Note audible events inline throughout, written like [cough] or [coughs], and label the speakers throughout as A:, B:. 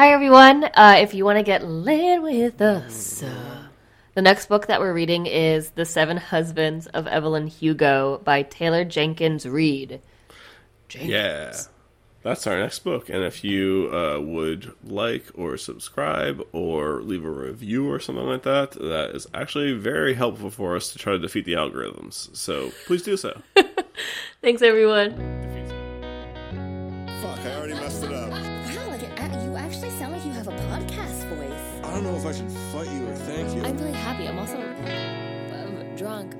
A: Hi, everyone. Uh, if you want to get lit with us, uh, the next book that we're reading is The Seven Husbands of Evelyn Hugo by Taylor Jenkins Reid.
B: Yeah. That's our next book. And if you uh, would like or subscribe or leave a review or something like that, that is actually very helpful for us to try to defeat the algorithms. So please do so. [laughs]
A: Thanks, everyone.
C: Voice.
D: I don't know if I should fight you or thank you.
C: I'm really happy. I'm also um, drunk.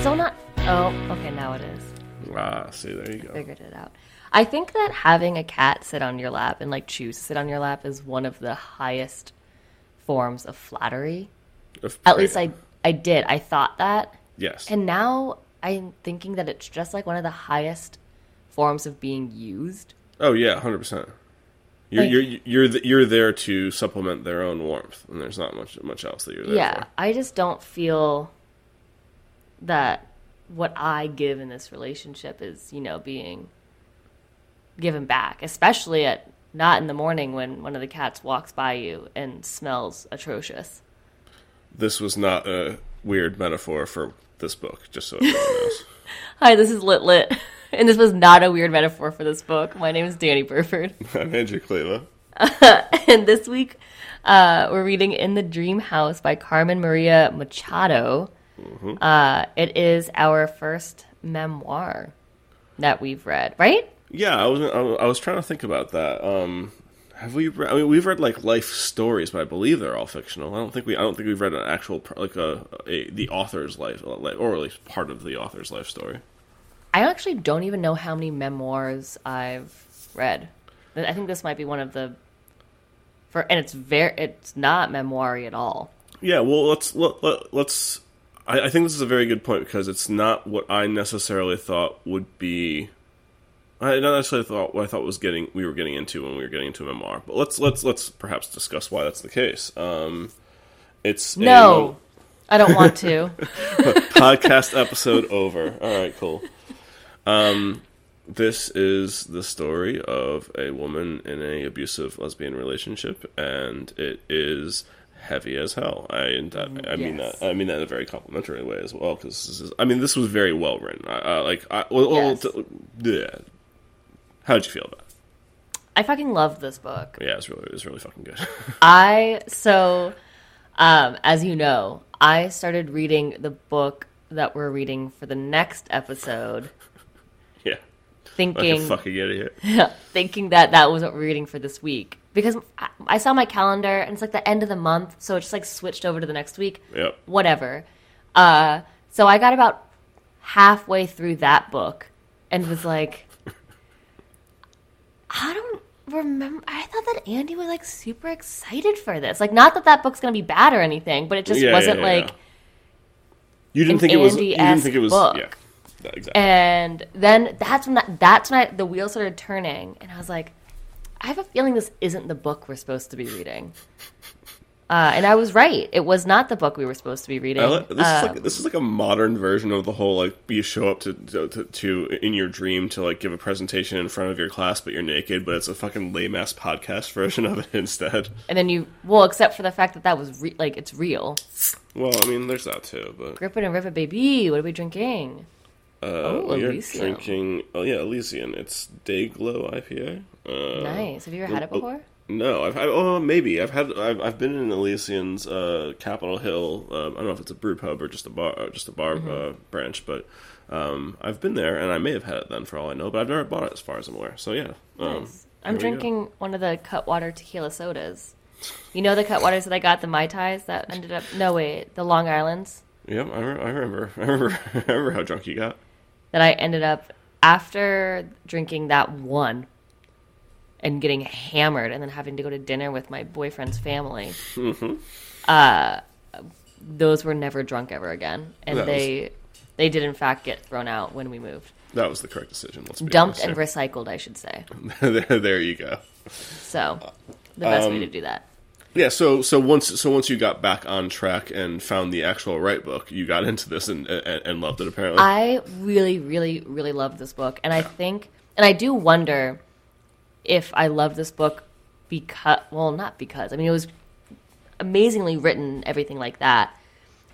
A: Still not. Oh, okay, now it is.
B: ah, see, there you go.
A: Figured it out. I think that having a cat sit on your lap and like choose to sit on your lap is one of the highest forms of flattery.
B: Of
A: At least. I I did. I thought that.
B: Yes.
A: And now I'm thinking that it's just like one of the highest forms of being used.
B: Oh yeah, hundred percent. You're
A: Like-
B: you're you're th- you're there to supplement their own warmth, and there's not much much else that you're there
A: Yeah,
B: for.
A: I just don't feel that what I give in this relationship is, you know, being given back, especially at not in the morning when one of the cats walks by you and smells atrocious.
B: This was not a weird metaphor for this book, just so everyone [laughs] knows.
A: Hi, this is Lit Lit, [laughs] and this was not a weird metaphor for this book. My name is Danny Burford. [laughs]
B: I'm Andrew Cleva.
A: and this week uh, we're reading In the Dream House by Carmen Maria Machado. Uh, it is our first memoir that we've read, right?
B: Yeah, I was I was trying to think about that. Um, have we? Read, I mean, we've read like life stories, but I believe they're all fictional. I don't think we. I don't think we've read an actual like a, a the author's life, uh, or at least part of the author's life story.
A: I actually don't even know how many memoirs I've read. I think this might be one of the for and it's very it's not memoiry at all.
B: Yeah, well, let's let, let, let's. I, I think this is a very good point because it's not what I necessarily thought would be. I not necessarily thought what I thought was getting we were getting into when we were getting into a memoir. But let's let's let's perhaps discuss why that's the case. Um, it's
A: No. I don't want to. [laughs] [laughs]
B: podcast episode over. All right, cool. Um, this is the story of a woman in a abusive lesbian relationship, and it is heavy as hell. I and that, I mean
A: Yes.
B: that I mean that in a very complimentary way as well because this is I mean this was very well written. I, I like I well, well,
A: Yes.
B: t- yeah. How did you feel about it?
A: I fucking love this book.
B: Yeah, it's really it was really fucking good. [laughs]
A: I so um as you know, I started reading the book that we're reading for the next episode [laughs]
B: yeah, like a
A: thinking
B: fucking idiot. [laughs]
A: Yeah, thinking that that was what we're reading for this week because I, I saw my calendar and it's like the end of the month, so it just like switched over to the next week.
B: Yep.
A: Whatever. Uh, so I got about halfway through that book and was like, I don't remember. I thought that Andy was like super excited for this. Like, not that that book's gonna be bad or anything, but it just
B: Yeah,
A: wasn't
B: yeah, yeah.
A: like.
B: You didn't think it was. You didn't think it was.
A: book.
B: Yeah, exactly.
A: And then that's when that, that's when I, the wheel started turning, and I was like, I have a feeling this isn't the book we're supposed to be reading. Uh, and I was right. It was not the book we were supposed to be reading.
B: I this is
A: Um,
B: like this is like a modern version of the whole like you show up to, to to in your dream to like give a presentation in front of your class, but you're naked, but it's a fucking lame ass podcast [laughs] version of it instead.
A: and then you, well, except for the fact that that was re- like it's real.
B: Well, I mean, there's that too, but
A: Grip it and rip it, baby. What are we drinking?
B: uh,
A: Oh,
B: you're
A: Elysium.
B: drinking. Oh yeah, Elysian. It's Dayglow IPA. Uh,
A: nice. Have you ever had it before?
B: No, I've had. Oh, maybe I've had. I've, I've been in Elysian's uh, Capitol Hill. Um, I don't know if it's a brew pub or just a bar, uh, just a bar
A: Mm-hmm.
B: uh, branch, but um, I've been there, and I may have had it then for all I know. But I've never bought it, as far as I'm aware. So yeah, um,
A: Nice. I'm
B: here we go.
A: drinking one of the Cutwater tequila sodas. You know the Cutwaters that I got, the Mai Tais that ended up. No, wait, the Long Islands
B: Yep, I, re- I remember. [laughs] I remember. I remember how drunk you got.
A: that I ended up after drinking that one and getting hammered and then having to go to dinner with my boyfriend's family.
B: Mm-hmm.
A: Uh, those were never drunk ever again, and
B: That was-
A: they they did in fact get thrown out when we moved,
B: That was the correct decision. Let's be
A: dumped
B: honest
A: and recycled, I should say. [laughs]
B: there, there you go.
A: So the best
B: Um,
A: way to do that.
B: Yeah, so so once so once you got back on track and found the actual right book, you got into this and and, and loved it apparently.
A: I really, really, really love this book, and I think, and I do wonder if I love this book because, well, not because. I mean, it was amazingly written, everything like that.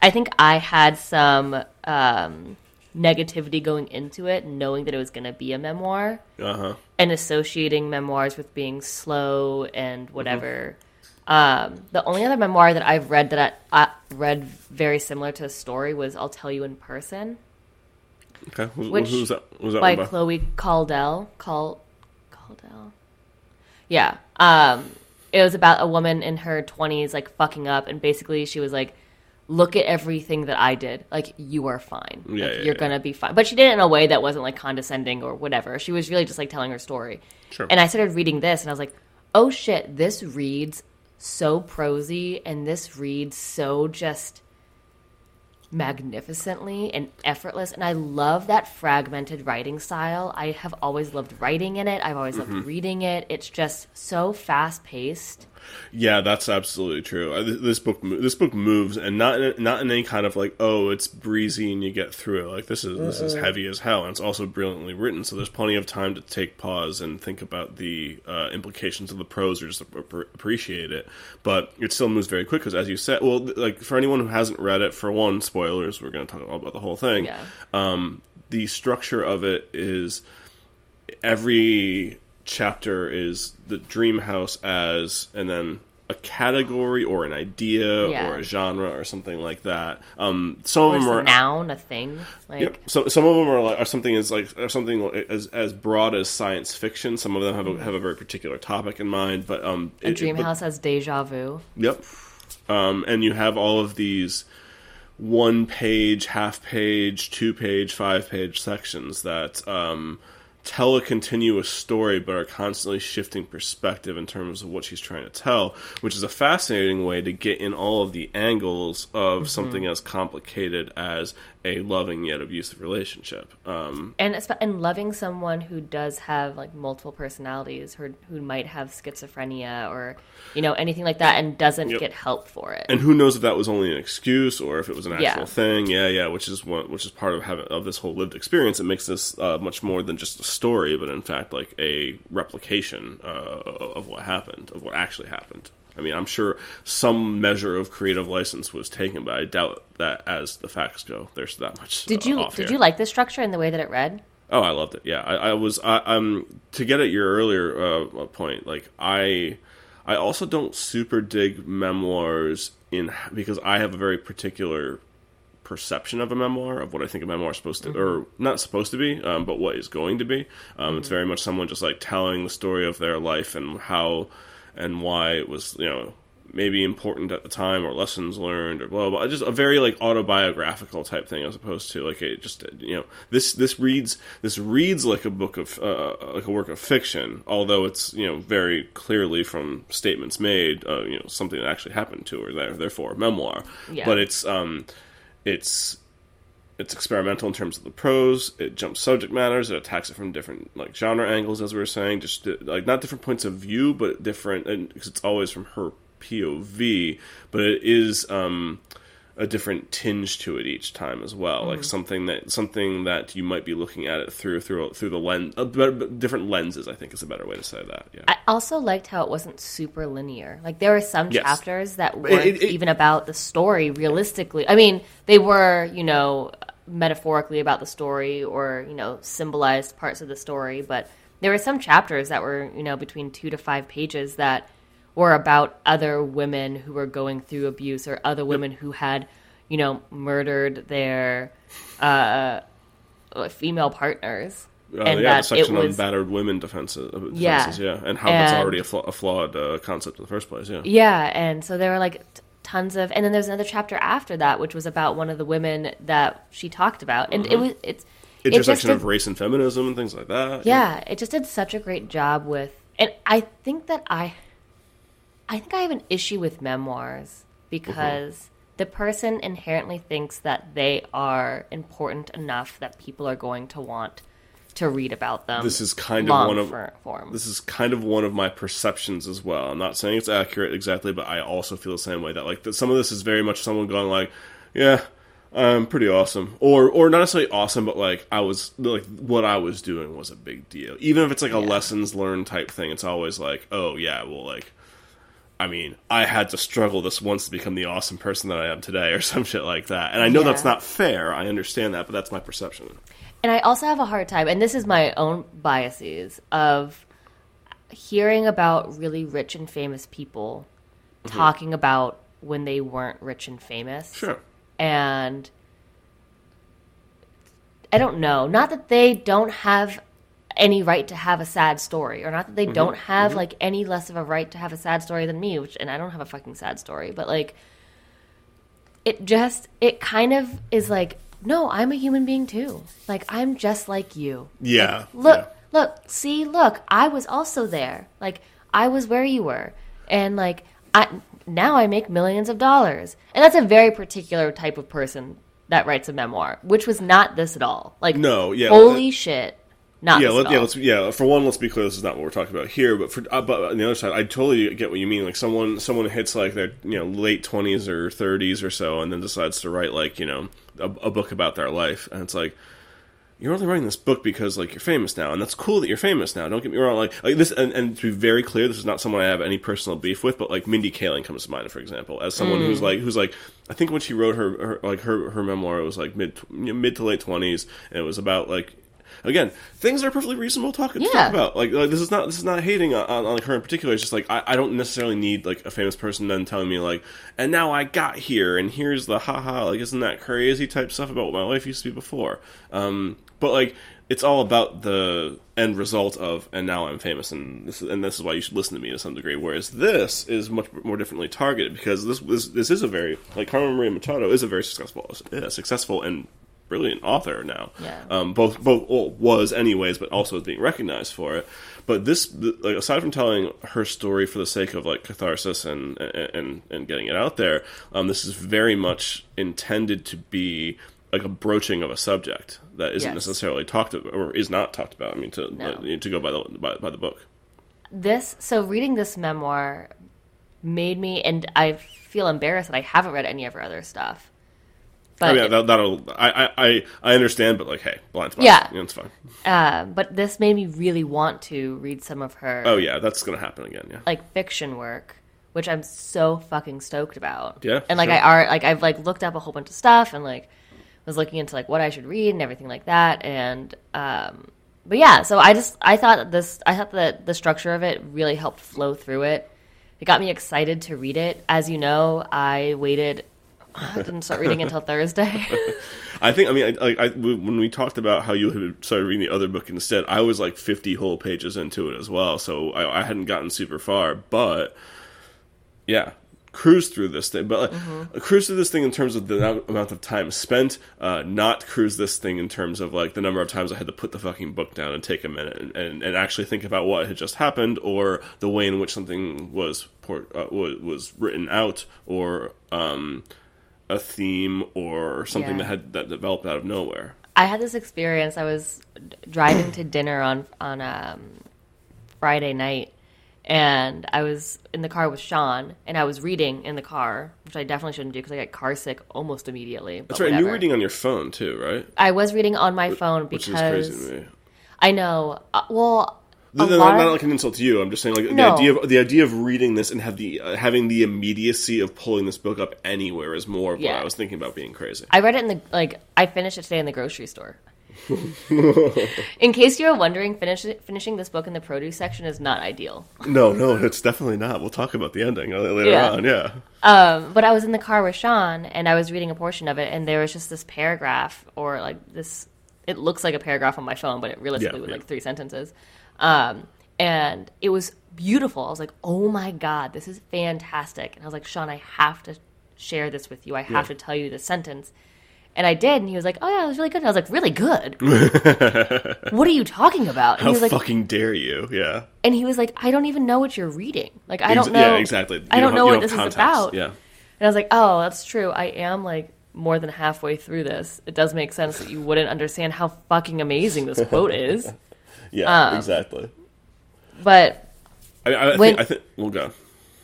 A: I think I had some um, negativity going into it, knowing that it was going to be a memoir,
B: uh huh.
A: and associating memoirs with being slow and whatever. Um, the only other memoir that I've read that I, I read very similar to a story was "I'll Tell You in Person."
B: Okay. Who,
A: Which-
B: who's that? Who's that
A: by? Chloe Caldwell. Cal Caldwell. Yeah. Um it was about a woman in her 20s like fucking up and basically she was like look at everything that I did. Like you are fine.
B: Yeah,
A: Like,
B: yeah,
A: you're
B: yeah.
A: going to be fine. But she did it in a way that wasn't like condescending or whatever. She was really just like telling her story.
B: Sure.
A: And I started reading this and I was like, "Oh shit, this reads so prosy and this reads so just magnificently and effortless and i love that fragmented writing style. I have always loved writing in it. I've always
B: Mm-hmm.
A: loved reading it. It's just so fast paced
B: Yeah, that's absolutely true. Uh, This book, this book moves, and not in, not in any kind of like, oh, it's breezy and you get through it. Like this is this is heavy as hell, and it's also brilliantly written. So there's plenty of time to take pause and think about the uh, implications of the prose or just appreciate it. But it still moves very quick because, as you said, well, like for anyone who hasn't read it, for one, spoilers. We're going to talk all about the whole thing.
A: Yeah.
B: Um, the structure of it is every chapter is the dream house as and then a category or an idea
A: Yeah.
B: or a genre or something like that um some
A: or
B: of them
A: a
B: are
A: noun a thing like
B: Yep. So some of them are like are something as like are something as as broad as science fiction. Some of them have a, have a very particular topic in mind, but um,
A: a
B: it-
A: dream
B: but-
A: house has deja vu
B: Yep. Um, and you have all of these one page, half page, two page, five page sections that um, tell a continuous story but are constantly shifting perspective in terms of what she's trying to tell, which is a fascinating way to get in all of the angles of mm-hmm. something as complicated as a loving yet abusive relationship. Um,
A: and and loving someone who does have like multiple personalities or who might have schizophrenia or you know anything like that and doesn't
B: Yep.
A: get help for it
B: and who knows if that was only an excuse or if it was an actual
A: Yeah.
B: thing yeah yeah which is one which is part of having of this whole lived experience it makes this uh, much more than just a story but in fact like a replication uh, of what happened of what actually happened i mean i'm sure some measure of creative license was taken but i doubt that as the facts go there's that much
A: did
B: uh,
A: you did
B: here.
A: you like the structure and the way that it read
B: Oh, I loved it. Yeah, I, I was. I, um, to get at your earlier uh, point, like I, I also don't super dig memoirs in because I have a very particular perception of a memoir of what I think a memoir is supposed to, or not supposed to be, um, but what is going to be. Um, It's very much someone just like telling the story of their life and how and why it was, you know, maybe important at the time or lessons learned or blah blah. blah. Just a very like autobiographical type thing as opposed to like it just you know this this reads this reads like a book of uh, like a work of fiction, although it's you know very clearly from statements made, uh, you know something that actually happened to her, there- therefore a memoir.
A: Yeah.
B: But it's um it's it's experimental in terms of the prose. It jumps subject matters. It attacks it from different like genre angles, as we were saying. Just uh, like not different points of view, but different, and because it's always from her POV. But it is um, a different tinge to it each time as well. Like something that something that you might be looking at it through through through the lens, uh, different lenses. I think is a better way to say that. Yeah.
A: I also liked how it wasn't super linear. Like there were some
B: Yes.
A: chapters that weren't
B: it- it-
A: even about the story realistically. I mean, they were, you know, metaphorically about the story or, you know, symbolized parts of the story, but there were some chapters that were, you know, between 2 to 5 pages that were about other women who were going through abuse or other women who had, you know, murdered their uh, female partners.
B: Uh,
A: and
B: yeah, the section
A: it was
B: on battered women defenses, uh,
A: Yeah.
B: yeah, and how that's already a, a flawed uh, concept in the first place, yeah.
A: Yeah, and so there were like t- tons of, and then there's another chapter after that, which was about one of the women that she talked about, and it was it's it just
B: intersection
A: did-
B: of race and feminism and things like that.
A: yeah, it just did such a great job with, and I think that I, I think I have an issue with memoirs because the person inherently thinks that they are important enough that people are going to want to read about them.
B: This is kind of one of
A: form.
B: this is kind of one of my perceptions as well. I'm not saying it's accurate exactly, but I also feel the same way that like that some of this is very much someone going like, yeah, I'm pretty awesome, or or not necessarily awesome, but like I was like what I was doing was a big deal. Even if it's like a
A: Yeah.
B: lessons learned type thing, it's always like, oh yeah, well like. I mean, I had to struggle this once to become the awesome person that I am today, or [laughs] some shit like that. And I know
A: Yeah.
B: that's not fair. I understand that, but that's my perception.
A: And I also have a hard time, and this is my own biases of hearing about really rich and famous people
B: Mm-hmm.
A: talking about when they weren't rich and famous.
B: Sure.
A: And I don't know. Not that they don't have any right to have a sad story, or not that they mm-hmm. don't have mm-hmm. like any less of a right to have a sad story than me, which and I don't have a fucking sad story, but like it just it kind of is like no i'm a human being too. Like i'm just like you.
B: Yeah.
A: look
B: yeah.
A: look see look i was also there. Like i was where you were. And like i now i make millions of dollars. And that's a very particular type of person that writes a memoir which was not this at all. Like
B: No, yeah,
A: holy shit not
B: yeah, let, yeah, let's, yeah. For one, let's be clear. This is not what we're talking about here. But for uh, but on the other side, I totally get what you mean. Like someone someone hits like their you know late twenties or thirties or so, and then decides to write like you know a, a book about their life, and it's like you're only writing this book because like you're famous now, and that's cool that you're famous now. Don't get me wrong. Like like this, and, and to be very clear, this is not someone I have any personal beef with. But like Mindy Kaling comes to mind, for example, as someone who's like who's like I think when she wrote her, her like her her memoir, it was like mid mid to late twenties, and it was about like. Again, things are perfectly reasonable to talk, to talk about. Like, like this is not this is not hating on, on, on her in particular. It's just like I, I don't necessarily need like a famous person then telling me like, and now I got here, and here's the haha like isn't that crazy type stuff about what my life used to be before. Um, but like it's all about the end result of and now I'm famous and this is, and this is why you should listen to me to some degree. Whereas this is much more differently targeted because this this, this is a very like Carmen Maria Machado is a very successful yeah, successful and brilliant author now.
A: Yeah.
B: Um, both both well, was anyways, but also is being recognized for it. But this, th- like, aside from telling her story for the sake of like catharsis and and and getting it out there, um, this is very much intended to be like a broaching of a subject that isn't
A: Yes.
B: necessarily talked about or is not talked about. I mean, to
A: No.
B: uh, to go by the by, by the book.
A: this so reading this memoir made me and i feel embarrassed that i haven't read any of her other stuff but
B: oh yeah, that, that'll I, I I I understand, but like, hey, blind spot.
A: Yeah.
B: yeah, it's fine.
A: uh, but this made me really want to read some of her
B: Oh yeah, that's gonna happen again. Yeah.
A: like fiction work which i'm so fucking stoked about
B: Yeah,
A: and like
B: sure.
A: i are like i've like looked up a whole bunch of stuff and like was looking into like what i should read and everything like that and um but yeah so i just i thought this i thought that the structure of it really helped flow through it it got me excited to read it as you know i waited I didn't start reading until Thursday. [laughs]
B: I think. I mean, I, I, I- when we talked about how you had started reading the other book instead, I was like fifty whole pages into it as well, so I, I hadn't gotten super far. But yeah, cruise through this thing. But like, cruise through this thing in terms of the amount- of time spent. Uh, not cruise this thing in terms of like the number of times I had to put the fucking book down and take a minute and, and, and actually think about what had just happened, or the way in which something was por- uh, was, was written out, or um, a theme or something
A: Yeah.
B: that had that developed out of nowhere.
A: I had this experience. I was driving to dinner on on um, Friday night, and I was in the car with Sean, and I was reading in the car, which I definitely shouldn't do because I get car sick almost immediately.
B: That's right. And you're reading on your phone too, right?
A: I was reading on my phone because
B: is crazy to me.
A: I know. Uh, well, a
B: Not, like an insult to you. I'm just saying, like
A: No.
B: the idea of the idea of reading this and have the uh, having the immediacy of pulling this book up anywhere is more of what I was thinking about being crazy.
A: I read it in the like. I finished it today in the grocery store. [laughs] in case you're wondering, finish, finishing this book in the produce section is not ideal.
B: no, no, it's definitely not. We'll talk about the ending uh, later
A: Yeah.
B: on. Yeah.
A: Um, but I was in the car with Sean and I was reading a portion of it, and there was just this paragraph, or like this. It looks like a paragraph on my phone, but it realistically
B: Yeah,
A: was
B: yeah.
A: like three sentences. Um, and it was beautiful. I was like, "Oh my god, this is fantastic!" And I was like, "Sean, I have to share this with you. I have
B: Yeah.
A: to tell you this sentence." And I did, and he was like, "Oh yeah, it was really good." And I was like, "Really good? [laughs] what are you talking about?" And
B: How
A: he was like,
B: fucking dare you? Yeah.
A: and he was like, "I don't even know what you're reading. Like, I don't know.
B: Yeah, exactly.
A: I
B: You
A: don't know what this is about."
B: Yeah.
A: And I was like, oh, that's true. I am like more than halfway through this, it does make sense that you wouldn't understand how fucking amazing this quote is. [laughs]
B: Yeah,
A: Um,
B: exactly.
A: But
B: I, I, I
A: when-
B: think, I think we'll go.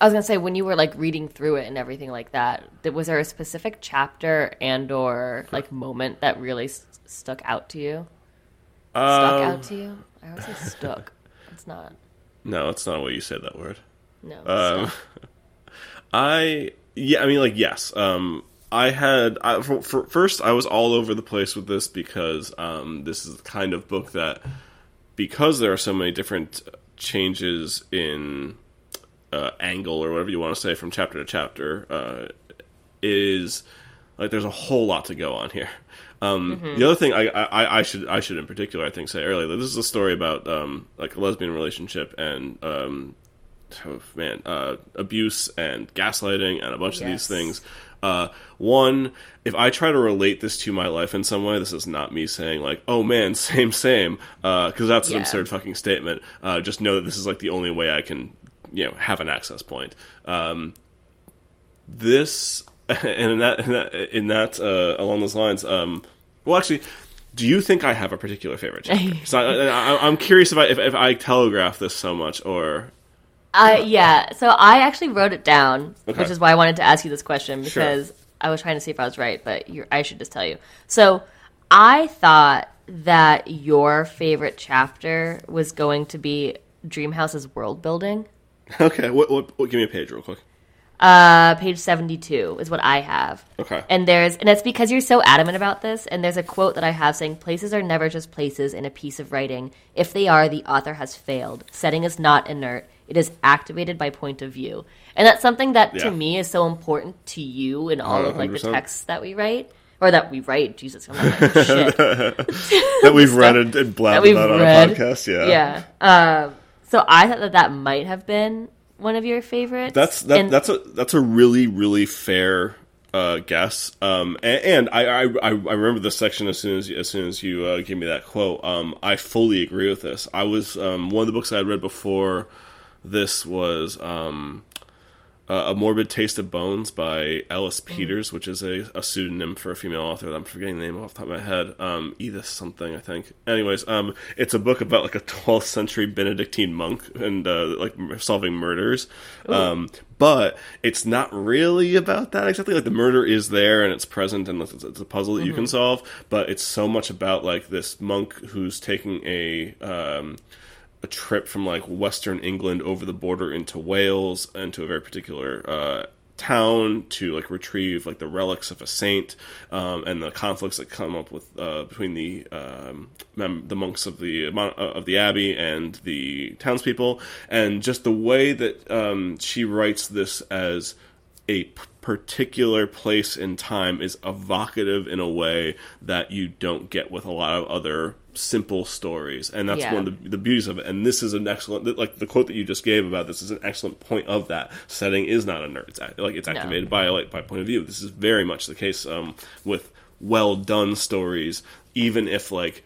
A: I was gonna say when you were like reading through it and everything like that, th- was there a specific chapter and or like moment that really s- stuck out to you? Stuck
B: Um,
A: out to you? I always say stuck. [laughs] It's not.
B: No, it's not the way you say that word.
A: No.
B: Um. [laughs] I yeah, I mean like yes. Um, I had I, for, for, first I was all over the place with this because um, this is the kind of book that because there are so many different changes in uh, angle or whatever you want to say from chapter to chapter uh, is like there's a whole lot to go on here. Um, The other thing I, I, I should I should in particular I think say earlier that this is a story about um, like a lesbian relationship and um, oh, man uh, abuse and gaslighting and a bunch of these things. Uh, one, if I try to relate this to my life in some way, this is not me saying like, "Oh man, [laughs] same, same," because that's an
A: Yeah.
B: absurd fucking statement. Uh, just know that this is like the only way I can, you know, have an access point. Um, this [laughs] and in that in that, in that uh, along those lines. Um, well, actually, do you think I have a particular favorite [laughs] chapter? so I, I'm curious if I if, if I telegraph this so much, or
A: Uh, yeah. So I actually wrote it down,
B: Okay.
A: which is why I wanted to ask you this question
B: Sure.
A: because I was trying to see if I was right, but you're, I should just tell you. So I thought that your favorite chapter was going to be Dreamhouse's world building. [laughs]
B: okay, what, what, what give me a page real quick.
A: Uh, page 72 is what I have.
B: Okay.
A: And there's and it's because you're so adamant about this and there's a quote that I have saying places are never just places in a piece of writing. If they are, the author has failed. Setting is not inert. It is activated by point of view. And that's something that
B: Yeah.
A: to me is so important to you in all of like the texts that we write or that we write. Jesus, I'm not writing shit. [laughs] [laughs]
B: that we've read and, and blabbed about
A: read.
B: on a podcast. Yeah,
A: yeah. Um so I thought that that might have been one of your favorites.
B: That's that,
A: And-
B: that's a that's a really really fair uh, guess. Um, and, and I, I I I remember this section as soon as as soon as you uh, gave me that quote. Um, I fully agree with this. I was um, one of the books I had read before. This was um, uh, a morbid taste of bones by Ellis Peters, which is a, a pseudonym for a female author. that I'm forgetting the name off the top of my head. Um, Edith something, I think. Anyways, um, it's a book about like a 12th century Benedictine monk and uh, like solving murders. Um, but it's not really about that exactly. Like the murder is there and it's present and it's, it's a puzzle that you can solve. But it's so much about like this monk who's taking a um, a trip from like Western England over the border into Wales into a very particular uh, town to like retrieve like the relics of a saint um, and the conflicts that come up with uh, between the um, the monks of the uh, of the abbey and the townspeople. And just the way that um, she writes this as a particular place in time is evocative in a way that you don't get with a lot of other simple stories. And that's
A: Yeah.
B: one of the, the beauties of it. And this is an excellent like the quote that you just gave about this is an excellent point of that. Setting is not a nerd. It's act- like it's activated by like by point of view. This is very much the case um, with well done stories even if like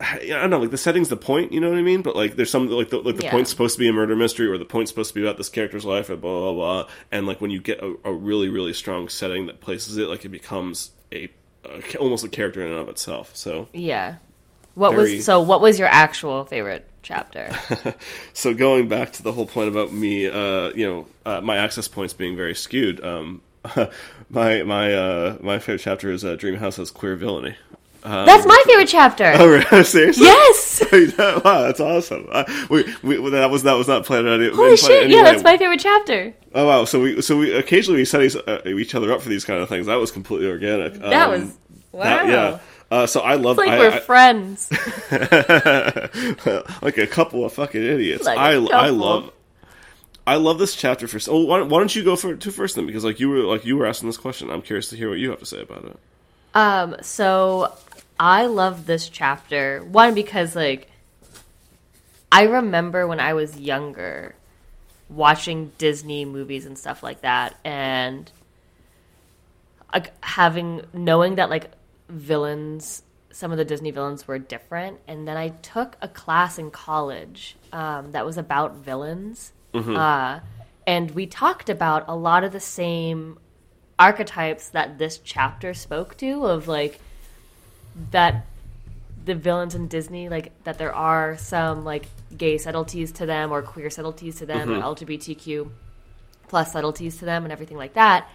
B: I don't know, like the setting's the point, you know what I mean? But like, there's some like the, like the
A: Yeah.
B: point's supposed to be a murder mystery, or the point's supposed to be about this character's life, or blah blah blah. And like when you get a, a really really strong setting that places it, like it becomes a, a almost a character in and of itself. So
A: Yeah. What
B: Very-
A: was so? What was your actual favorite chapter? [laughs]
B: so going back to the whole point about me, uh, you know, uh, my access points being very skewed. Um, [laughs] my my uh, my favorite chapter is uh, Dream House has queer villainy.
A: That's my favorite chapter.
B: Oh, really? [laughs] seriously?
A: Yes. [laughs]
B: wow, that's awesome. Uh, we, we, that was that was not planned. Any,
A: Holy
B: didn't
A: shit!
B: it
A: Yeah, that's my favorite chapter.
B: Oh wow! So we so we occasionally we set each, uh, other up for these kind of things. That was completely organic.
A: That
B: Um,
A: was wow.
B: that- yeah. Uh, so I love
A: It's like
B: I,
A: we're
B: I-
A: friends. [laughs]
B: like a couple of fucking idiots.
A: Like
B: I I love I love this chapter first. Oh, why, why don't you go for to first then? Because like you were like you were asking this question. I'm curious to hear what you have to say about it.
A: Um, so I love this chapter. One because like I remember when I was younger watching Disney movies and stuff like that and like having knowing that like villains some of the Disney villains were different and then I took a class in college um, that was about villains uh, and we talked about a lot of the same archetypes that this chapter spoke to of like that the villains in Disney like that there are some like gay subtleties to them or queer subtleties to them or LGBTQ plus subtleties to them and everything like that.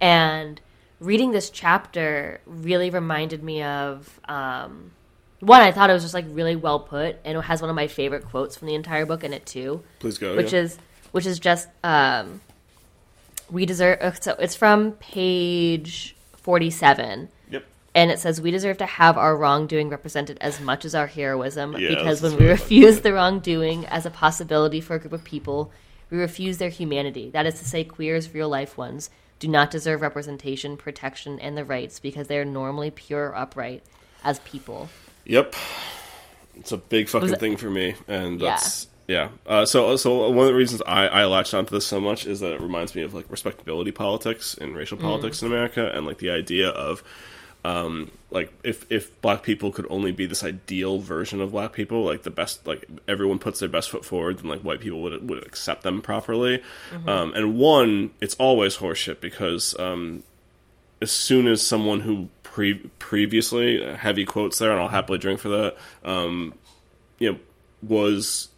A: And reading this chapter really reminded me of um, one. I thought it was just like really well put, and it has one of my favorite quotes from the entire book in it too
B: Please go.
A: which
B: yeah.
A: is which is just um, we deserve. uh, So it's from page forty-seven. And it says we deserve to have our wrongdoing represented as much as our heroism,
B: Yeah,
A: because when we refuse the wrongdoing as a possibility for a group of people, we refuse their humanity. That is to say, queers, real-life ones, do not deserve representation, protection, and the rights because they are normally pure, upright as people.
B: Yep. It's a big fucking thing for me, and that's yeah. Uh, so so one of the reasons I, I latched onto this so much is that it reminds me of like respectability politics and racial politics in America, and like the idea of um, like if if black people could only be this ideal version of black people, like the best, like everyone puts their best foot forward, then like white people would would accept them properly. Um, and one, it's always horseshit because um, as soon as someone who pre- previously heavy quotes there, and I'll happily drink for that, um, you know, was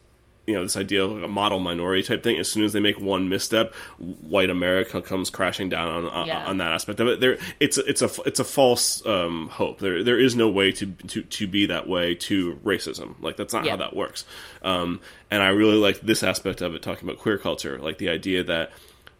B: you know this idea of like a model minority type thing. As soon as they make one misstep, white America comes crashing down on on,
A: Yeah.
B: on that aspect of it. There, it's a, it's a it's a false um, hope. There there is no way to to to be that way to racism. Like that's not
A: Yeah.
B: how that works. Um, and I really like this aspect of it, talking about queer culture, like the idea that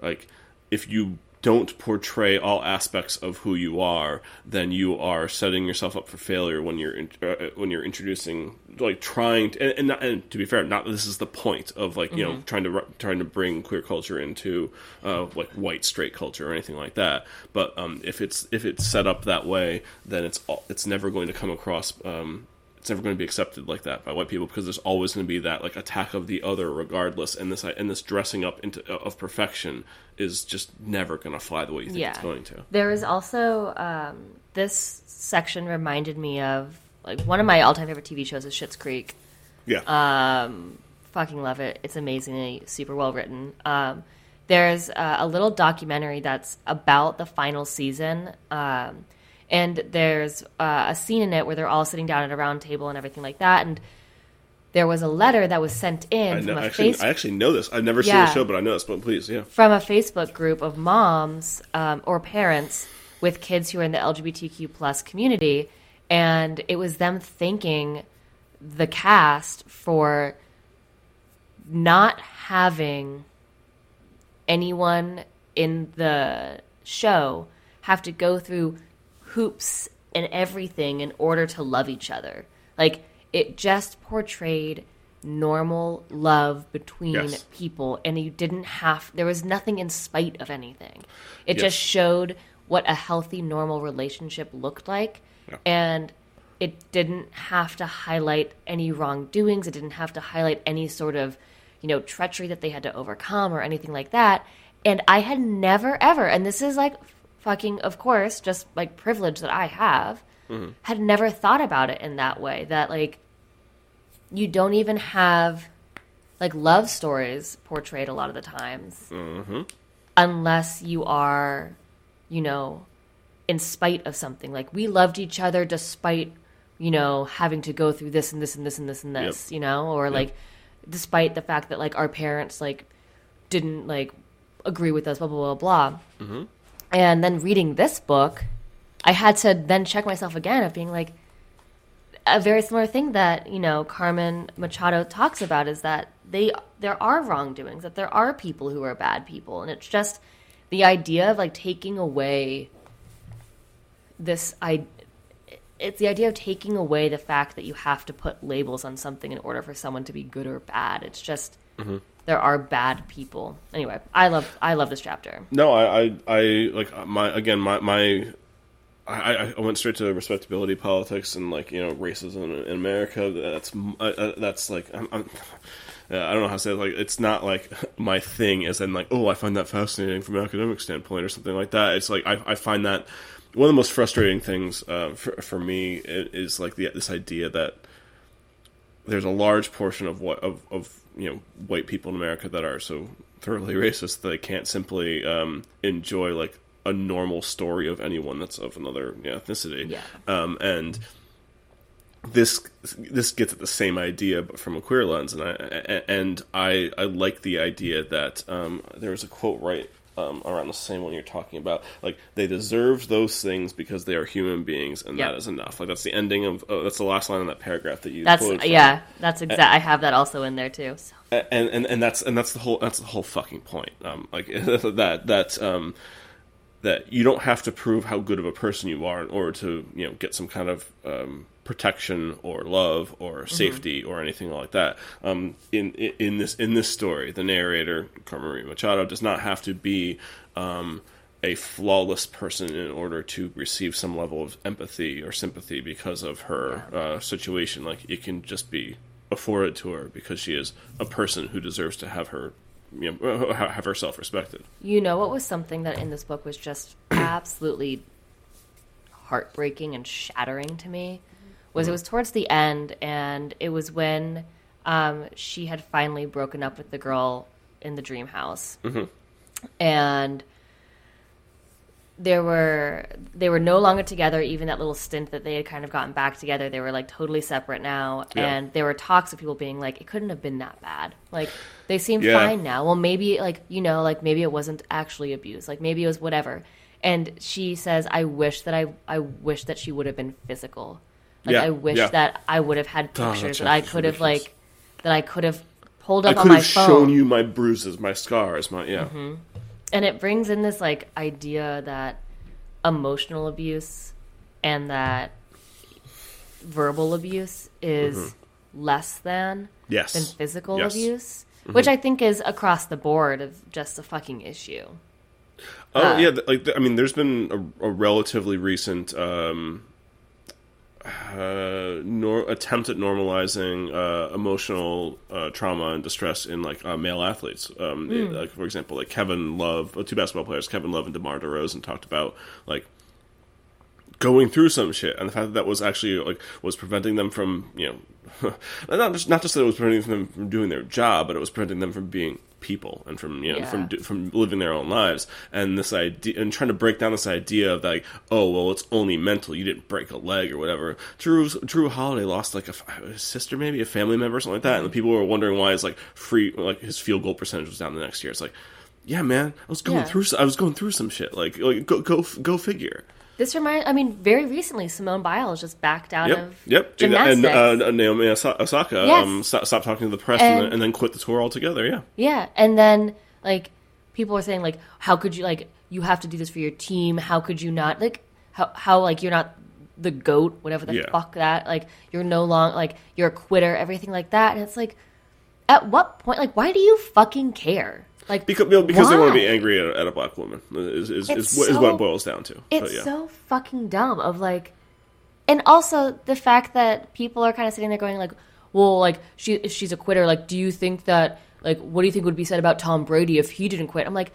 B: like if you don't portray all aspects of who you are, then you are setting yourself up for failure when you're in, uh, when you're introducing like trying to and, and, not, and to be fair, not this is the point of like you know trying to trying to bring queer culture into uh, like white straight culture or anything like that. But um, if it's if it's set up that way, then it's all, it's never going to come across. Um, it's never going to be accepted like that by white people because there's always going to be that like attack of the other regardless and this and this dressing up into of perfection is just never going to fly the way you think
A: Yeah.
B: it's going to
A: There is also um, this section reminded me of like one of my all-time favorite TV shows is Schitt's Creek.
B: yeah
A: Um, fucking love it. It's amazingly super well written. Um, there's uh, a little documentary that's about the final season. Um, and there's uh, a scene in it where they're all sitting down at a round table and everything like that. And there was a letter that was sent in
B: I,
A: from
B: know,
A: a
B: actually,
A: face-
B: I actually know this. I've never seen the show but I know this. But please yeah.
A: From a Facebook group of moms um, or parents with kids who are in the LGBTQ plus community, and it was them thanking the cast for not having anyone in the show have to go through hoops and everything in order to love each other. Like it just portrayed normal love between
B: Yes.
A: people and you didn't have there was nothing in spite of anything. It
B: Yes.
A: just showed what a healthy normal relationship looked like and it didn't have to highlight any wrongdoings. It didn't have to highlight any sort of, you know, treachery that they had to overcome or anything like that. And I had never ever, and this is like fucking, of course, just like privilege that I have, mm-hmm. had never thought about it in that way. That like, you don't even have like love stories portrayed a lot of the times mm-hmm. unless you are, you know, in spite of something. Like we loved each other despite, you know, having to go through this and this and this and this and this, you know, or like despite the fact that like our parents like didn't like agree with us, blah blah blah blah. Mm-hmm. And then reading this book, I had to then check myself again of being like a very similar thing that you know Carmen Machado talks about is that they there are wrongdoings that there are people who are bad people. And it's just the idea of like taking away this I it's the idea of taking away the fact that you have to put labels on something in order for someone to be good or bad. It's just mm-hmm. There are bad people anyway I love I love this chapter
B: No, I, I, I like my again my my. I, I went straight to respectability politics and like you know racism in, America. That's uh, that's like I'm, I'm, I don't know how to say it. Like it's not like [laughs] my thing. As in like oh I find that fascinating from an academic standpoint or something like that. It's like I, I find that one of the most frustrating things uh, for for me is like the this idea that there's a large portion of what of, of you know white people in America that are so thoroughly [laughs] racist that they can't simply um, enjoy like a normal story of anyone that's of another yeah, ethnicity.
A: Yeah.
B: Um, and this this gets at the same idea but from a queer lens and I and I I like the idea that um, there was a quote right um, around the same one you're talking about like they deserve those things because they are human beings and
A: Yep.
B: that is enough like that's the ending of uh, that's the last line in that paragraph that you
A: That's
B: quoted from.
A: yeah. That's exact. I have that also in there too. So.
B: and and and that's and that's the whole that's the whole fucking point um like [laughs] that that um that you don't have to prove how good of a person you are in order to you know get some kind of um, protection or love or safety or anything like that. Um, in in in this in this story, the narrator Carmen Machado does not have to be um, a flawless person in order to receive some level of empathy or sympathy because of her uh, situation. Like it can just be afforded to her because she is a person who deserves to have her you know have herself respected.
A: You know what was something that in this book was just absolutely heartbreaking and shattering to me was it was towards the end and it was when um, she had finally broken up with the girl in the dream house. And there were they were no longer together even that little stint that they had kind of gotten back together they were like totally separate now.
B: Yeah.
A: and there were talks of people being like it couldn't have been that bad. Like they seem
B: Yeah.
A: fine now. Well maybe like you know like maybe it wasn't actually abuse. Like maybe it was whatever. And she says i wish that i i wish that she would have been physical like
B: Yeah,
A: i wish
B: yeah.
A: that i would have had
B: Oh,
A: pictures
B: that
A: that i could have like that i could have pulled
B: I
A: up on
B: could
A: my
B: have
A: phone
B: shown you my bruises, my scars, my yeah.
A: and it brings in this like idea that emotional abuse and that verbal abuse is less than
B: Yes.
A: than physical
B: Yes.
A: abuse which i think is across the board of just a fucking issue
B: Oh
A: Uh,
B: yeah, like I mean, there's been a, a relatively recent um, uh, nor- attempt at normalizing uh, emotional uh, trauma and distress in like uh, male athletes. Um,
A: Hmm.
B: Like for example, like Kevin Love, uh, two basketball players, Kevin Love and DeMar DeRozan, talked about like going through some shit, and the fact that that was actually like was preventing them from you know [laughs] not just not just that it was preventing them from doing their job, but it was preventing them from being people and from you know
A: Yeah.
B: from from living their own lives. And this idea and trying to break down this idea of like oh well it's only mental you didn't break a leg or whatever. Jrue Jrue Holiday lost like a sister maybe a family member or something like that and the people were wondering why his like free like his field goal percentage was down the next year. It's like yeah man I was going
A: Yeah.
B: through I was going through some shit. Like like go go go figure
A: this reminds i mean very recently simone biles just backed out
B: Yep,
A: of
B: yep.
A: gymnastics
B: And uh, Naomi Osaka
A: Yes.
B: um, stopped, stopped talking to the press and,
A: And-
B: then, quit the tour altogether. Yeah,
A: Yeah, and then like people are saying like, how could you like you have to do this for your team? How could you not like how how like you're not the goat, whatever the
B: Yeah.
A: fuck that like you're no long like you're a quitter, everything like that, and it's like, at what point like why do you fucking care? Like
B: because because they want to be angry at, at a black woman is is,
A: It's
B: is, what
A: so-
B: it boils down to.
A: It's
B: yeah.
A: so fucking dumb of like and also the fact that people are kind of sitting there going like, well, like she she's a quitter, like do you think that like what do you think would be said about Tom Brady if he didn't quit? I'm like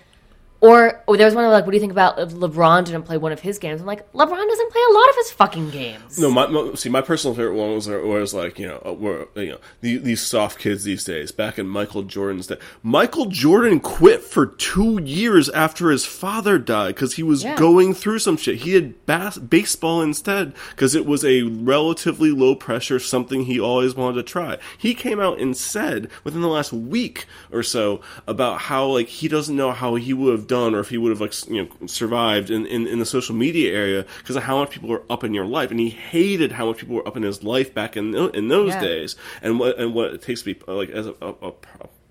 A: or, or there was one of like, what do you think about if LeBron didn't play one of his games? I'm like, LeBron doesn't play a lot of his fucking games.
B: No, my, my see, my personal favorite one was was like you know, uh, were you know the, these soft kids these days. Back in Michael Jordan's day, Michael Jordan quit for two years after his father died because he was
A: Yeah.
B: going through some shit. He had bas- baseball instead because it was a relatively low pressure something he always wanted to try. He came out and said within the last week or so about how like he doesn't know how he would have done or if he would have like you know survived in, in, in the social media area because of how much people were up in your life and he hated how much people were up in his life back in in those
A: Yeah.
B: days and what and what it takes to be like as a, a, a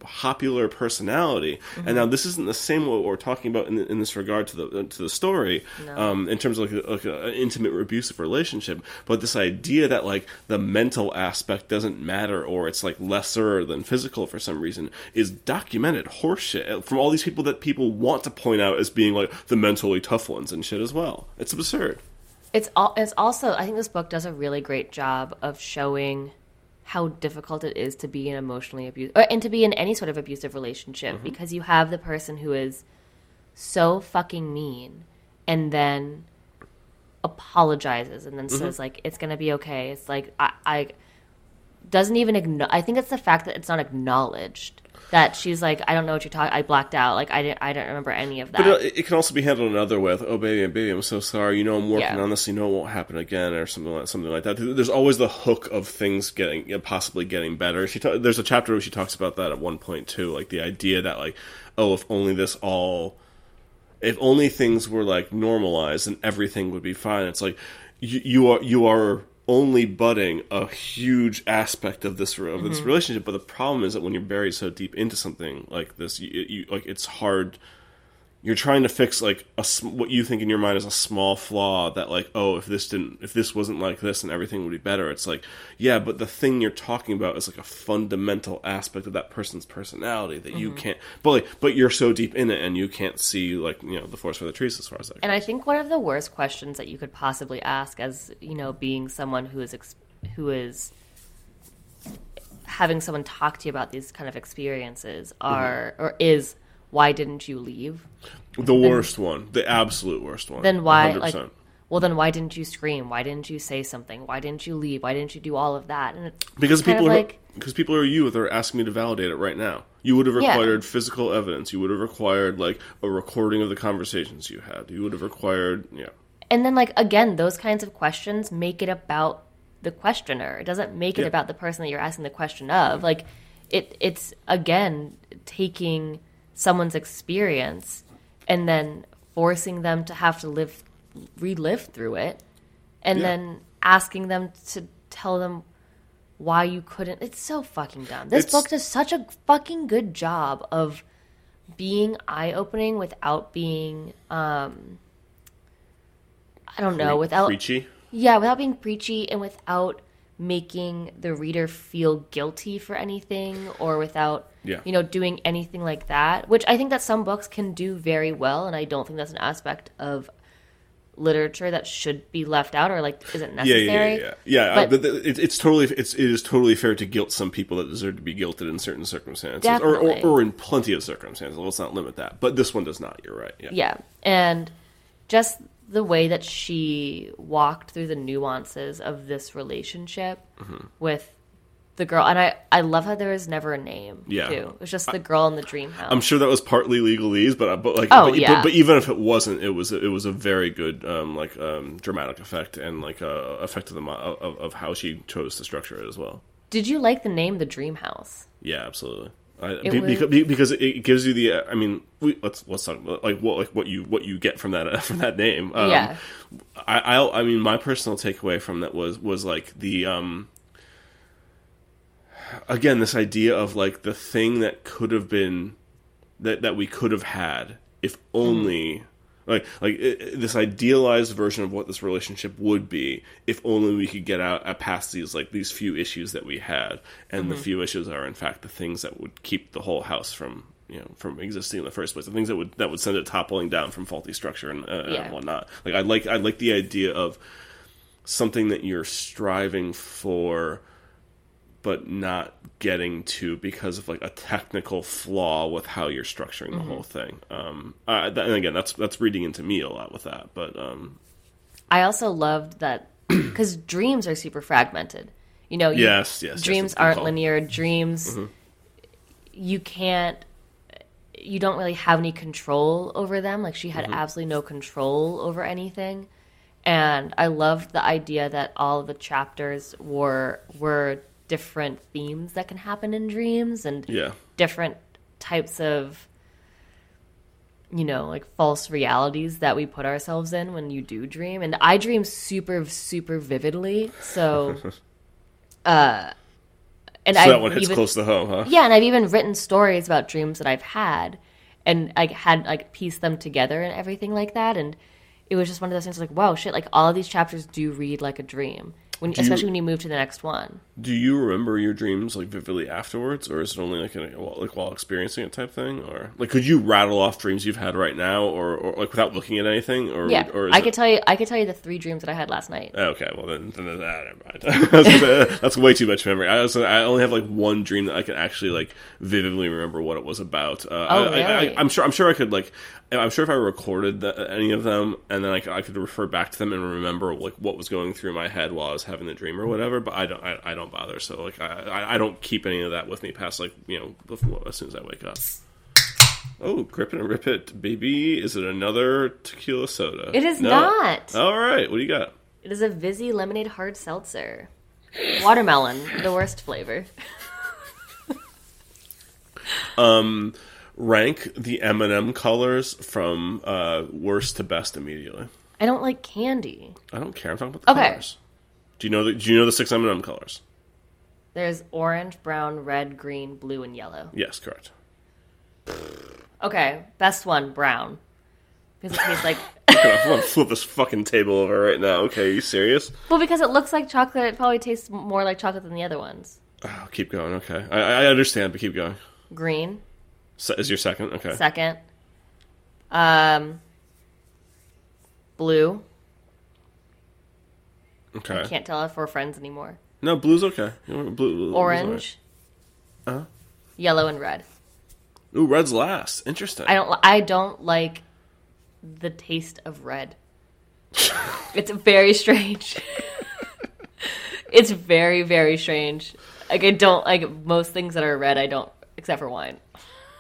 B: popular personality and now this isn't the same what we're talking about in, in this regard to the to the story um, in terms of like, like an intimate or abusive relationship but this idea that like the mental aspect doesn't matter or it's like lesser than physical for some reason is documented horseshit from all these people that people want to point out as being like the mentally tough ones and shit as well it's absurd
A: It's all. It's also. I think this book does a really great job of showing how difficult it is to be an emotionally abused or, and to be in any sort of abusive relationship mm-hmm. because you have the person who is so fucking mean and then apologizes and then says mm-hmm. like it's gonna be okay. It's like I, I doesn't even acknow- I think it's the fact that it's not acknowledged that she's like, I don't know what you're talking. I blacked out. Like I didn't. I don't remember any of that.
B: But uh, it, it can also be handled another way. With, oh, baby, baby, I'm so sorry. You know, I'm working
A: Yeah.
B: on this. You know, it won't happen again, or something like something like that. There's always the hook of things getting, you know, possibly getting better. She ta- there's a chapter where she talks about that at one point too, like the idea that like, oh, if only this all, if only things were like normalized, and everything would be fine. It's like you, you are you are only budding a huge aspect of this of this mm-hmm. relationship. But the problem is that when you're buried so deep into something like this, you, you like it's hard you're trying to fix like a what you think in your mind is a small flaw that like oh if this didn't if this wasn't like this and everything would be better it's like yeah but the thing you're talking about is like a fundamental aspect of that person's personality that you mm-hmm. can't but like but you're so deep in it and you can't see like you know the forest for the trees as far as that
A: And I think one of the worst questions that you could possibly ask, as you know, being someone who is ex- who is having someone talk to you about these kind of experiences, mm-hmm. are or is why didn't you leave?
B: the worst one the absolute worst one
A: Then why
B: 100%.
A: like? Well, then why didn't you scream? Why didn't you say something? Why didn't you leave? Why didn't you do all of that? And it's
B: because people are
A: like
B: because people are you that are asking me to validate it right now. You would have
A: Yeah.
B: required physical evidence. You would have required like a recording of the conversations you had. You would have required yeah.
A: And then, like, again, those kinds of questions make it about the questioner. It doesn't make it
B: Yeah.
A: about the person that you're asking the question of. Like, it it's again taking someone's experience and then forcing them to have to live relive through it and
B: Yeah.
A: then asking them to tell them why you couldn't it's so fucking dumb this
B: It's-
A: book does such a fucking good job of being eye-opening without being um i don't know without
B: preachy.
A: yeah without being preachy and without making the reader feel guilty for anything or without
B: Yeah.
A: you know doing anything like that which i think that some books can do very well and i don't think that's an aspect of literature that should be left out or like isn't necessary
B: yeah, yeah, yeah. yeah uh,
A: But-
B: but th- it, it's totally it's it is totally fair to guilt some people that deserve to be guilted in certain circumstances, or, or or in plenty of circumstances. Let's not limit that, but this one does not. You're right. Yeah,
A: Yeah. And just the way that she walked through the nuances of this relationship
B: Mm-hmm.
A: with the girl. And I, I love how there was never a name,
B: Yeah.
A: too. It was just the girl in the dream house.
B: I'm sure that was partly legalese, but but like
A: Oh,
B: but,
A: yeah.
B: but, but even if it wasn't, it was it was a very good um, like um, dramatic effect and like uh, effect of the of, of how she chose to structure it as well.
A: Did you like the name The Dream House?
B: Yeah, absolutely. I, be,
A: was-
B: because, because it gives you the. uh, I mean, we, let's let's talk about like what like what you what you get from that [laughs] from that name. Um,
A: Yeah.
B: I, I I mean, my personal takeaway from that was was like the um. Again, this idea of like the thing that could have been, that that we could have had if only. Like, like it, this idealized version of what this relationship would be, if only we could get out uh, past these like these few issues that we had, and the few issues are in fact the things that would keep the whole house from you know from existing in the first place, the things that would that would send it toppling down from faulty structure and, uh,
A: Yeah.
B: and whatnot. Like I like I like the idea of something that you're striving for but not getting to because of like a technical flaw with how you're structuring the whole thing. Um, uh, that, and again, that's that's reading into me a lot with that. But um,
A: I also loved that [clears throat] because dreams are super fragmented. You know, you,
B: Yes, yes, yes,
A: dreams
B: good
A: aren't linear. Dreams, you can't, you don't really have any control over them. Like she had absolutely no control over anything, and I loved the idea that all of the chapters were were different themes that can happen in dreams and
B: yeah,
A: different types of you know like false realities that we put ourselves in when you do dream. And i dream super super vividly. So [laughs] uh and
B: so
A: I
B: that one hits
A: even,
B: close to home, huh?
A: yeah and i've even written stories about dreams that i've had and i had like pieced them together and everything like that. And it was just one of those things like wow shit like all of these chapters do read like a dream when especially when you move to the next one
B: Do you remember your dreams like vividly afterwards, or is it only like a, like while experiencing it type thing, or like could you rattle off dreams you've had right now, or, or like without looking at anything, or
A: yeah
B: or
A: i
B: it-
A: could tell you i could tell you the three dreams that i had last night
B: Okay, well then, then that never mind. [laughs] I was gonna say, that's way too much memory. I also I only have like one dream that I can actually like vividly remember what it was about. Uh,
A: Oh,
B: I, I,
A: really?
B: I, I'm sure I'm sure I could like I'm sure if I recorded the, any of them and then I, could- I could refer back to them and remember like what was going through my head while I was having the dream or whatever. But I don't, I, I don't bother. So like, I, I, don't keep any of that with me past like you know before, as soon as I wake up. Oh, grip it and rip it, baby! Is it another tequila soda?
A: It is not.
B: All right, what do you got?
A: It is a Vizzy lemonade hard seltzer. Watermelon, the worst flavor. [laughs]
B: Um, Rank the M and m colors from uh, worst to best immediately.
A: I don't like candy.
B: I don't care. I'm talking about the
A: Okay.
B: colors. Do you know the Do you know the six M and m colors?
A: There's orange, brown, red, green, blue, and yellow.
B: Yes, correct.
A: Okay, best one, brown. Because it tastes like [laughs]
B: I'm gonna flip this fucking table over right now. Okay, are you serious?
A: well, because it looks like chocolate. It probably tastes more like chocolate than the other ones.
B: Oh, keep going. Okay, I, I understand, but keep going.
A: Green,
B: Se- is your second? Okay.
A: second. Um, blue.
B: Okay.
A: I Can't tell if we're friends anymore.
B: No, blue's okay. Blue, blue's
A: Orange.
B: Uh-huh.
A: Yellow and red.
B: Ooh, red's last. Interesting.
A: I don't. I don't like the taste of red. [laughs] it's very strange. it's very very strange. Like I don't like most things that are red. I don't, except for wine.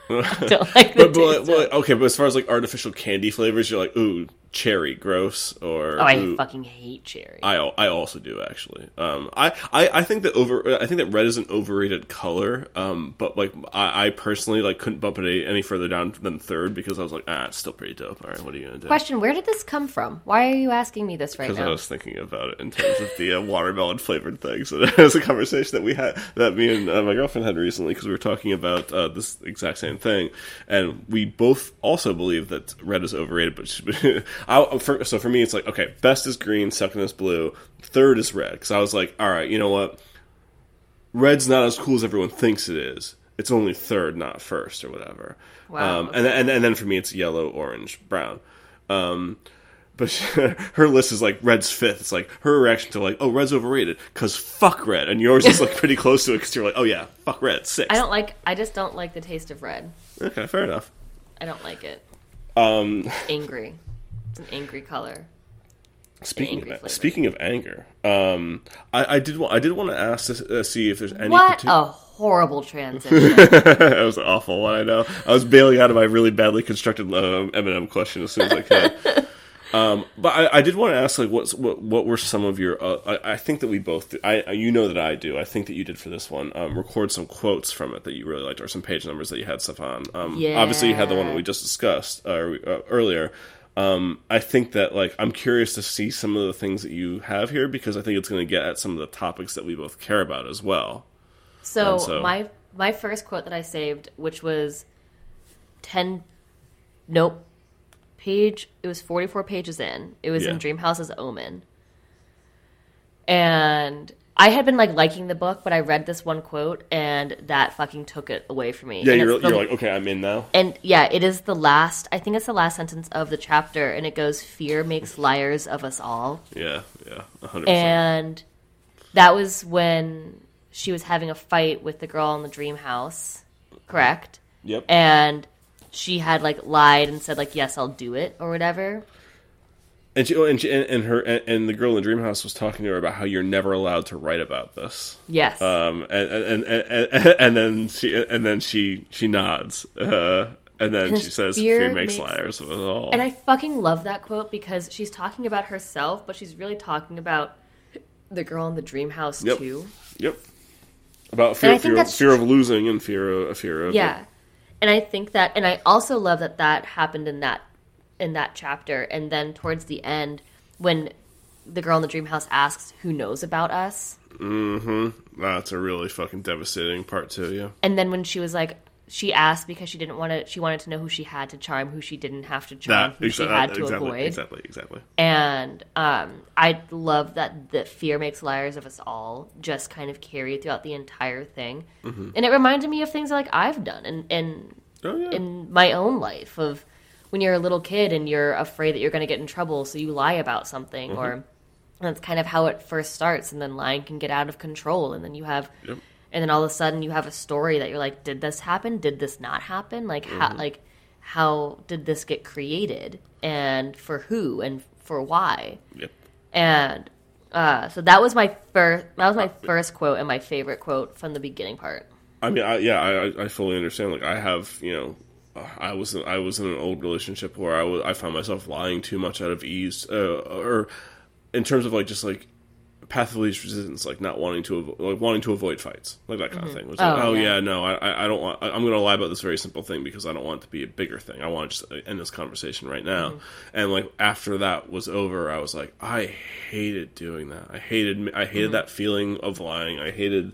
A: [laughs] I don't like the
B: but, but, but- okay, but as far as like artificial candy flavors, you're like, ooh, cherry, gross, or
A: oh, I
B: ooh,
A: fucking hate cherry.
B: I I also do actually. Um, I, I, I think that over I think that red is an overrated color. Um, but like I, I personally like couldn't bump it any, any further down than third because I was like, ah, it's still pretty dope. All right, what are you gonna do?
A: Question: Where did this come from? Why are you asking me this right now?
B: Because I was thinking about it in terms of the uh, watermelon flavored things. [laughs] So that was a conversation that we had that me and uh, my girlfriend had recently because we were talking about uh, this exact same thing, and we both also believe that red is overrated. But [laughs] I, for, so for me, it's like okay, best is green, second is blue, third is red. Because I was like, all right, you know what? Red's not as cool as everyone thinks it is. It's only third, not first, or whatever.
A: Wow,
B: Um, and, and and then for me, it's yellow, orange, brown. Um, but [laughs] her list is like red's fifth. It's like her reaction to like, oh, red's overrated because fuck red, and yours is like [laughs] pretty close to it because you're like, oh yeah, fuck red, six.
A: I don't like. I just don't like the taste of red.
B: Okay, fair enough.
A: I don't like it.
B: Um, [laughs]
A: Angry. It's an angry color.
B: speaking
A: angry
B: of,
A: flavor.
B: speaking of anger, um, I, I did wa- I did want to ask to uh, see if there's any.
A: What
B: partic-
A: a horrible transition. [laughs]
B: that was an awful one. I know. I was bailing out of my really badly constructed um, M&M question as soon as I could. [laughs] um, but I, I did want to ask, like, what's what? What were some of your? Uh, I, I think that we both. I I- you know that I do. I think that you did for this one. Um, record some quotes from it that you really liked, or some page numbers that you had stuff on. Um, Obviously, you had the one that we just discussed uh, uh, earlier. Um, I think that like I'm curious to see some of the things that you have here because I think it's going to get at some of the topics that we both care about as well.
A: So,
B: so-
A: my my first quote that I saved, which was ten, nope, page. It was forty four pages in. It was in
B: Yeah.
A: Dreamhouse's Omen, and I had been like liking the book, but I read this one quote, and that fucking took it away from me.
B: Yeah, you're,
A: the-
B: you're like, okay, I'm in now.
A: and yeah, it is the last. I think it's the last sentence of the chapter, and it goes, "Fear makes liars of us all."
B: Yeah, yeah, hundred percent.
A: and that was when she was having a fight with the girl in the dream house correct
B: Yep.
A: and she had like lied and said like yes i'll do it or whatever
B: And she, oh, and, she, and, and her and, and the girl in the dream house was talking to her about how you're never allowed to write about this.
A: yes
B: Um, and and, and, and, and then she and then she she nods. Uh, and then
A: Because
B: she says,
A: fear
B: "Fear makes,
A: makes-
B: liars of us all."
A: and i fucking love that quote because she's talking about herself but she's really talking about the girl in the dream house
B: Yep.
A: too
B: yep. About
A: And
B: fear, fear, of, fear of losing and fear of fear of
A: yeah and i think that and i also love that that happened in that in that chapter and then towards the end when the girl in the dream house asks who knows about us
B: That's a really fucking devastating part too. Yeah.
A: and then when she was like she asked because she didn't want to she wanted to know who she had to charm who she didn't have to charm
B: That
A: who she had
B: that-
A: to
B: exactly,
A: avoid
B: exactly, exactly.
A: and um, I love that the fear makes liars of us all just kind of carried throughout the entire thing,
B: Mm-hmm.
A: and it reminded me of things like I've done and and
B: Oh yeah.
A: in my own life of when you're a little kid and you're afraid that you're going to get in trouble, so you lie about something,
B: Mm-hmm.
A: or that's kind of how it first starts, and then lying can get out of control, and then you have,
B: Yep.
A: and then all of a sudden you have a story that you're like, did this happen? Did this not happen? Like how
B: Mm-hmm.
A: like how did this get created and for who and for why
B: Yep.
A: and uh, so that was my first that was my first quote and my favorite quote from the beginning part
B: I mean, I, yeah, I, I fully understand. Like, I have, you know, I was I was in an old relationship where I was I found myself lying too much out of ease, uh, or in terms of like just like path of least resistance, like not wanting to avo- like wanting to avoid fights, like that kind of thing. It was like,
A: Oh,
B: oh,
A: yeah.
B: yeah. no, I I don't want. I, I'm going to lie about this very simple thing because I don't want it to be a bigger thing. I want to just uh, end this conversation right now. And like after that was over, I was like, I hated doing that. I hated I hated that feeling of lying. I hated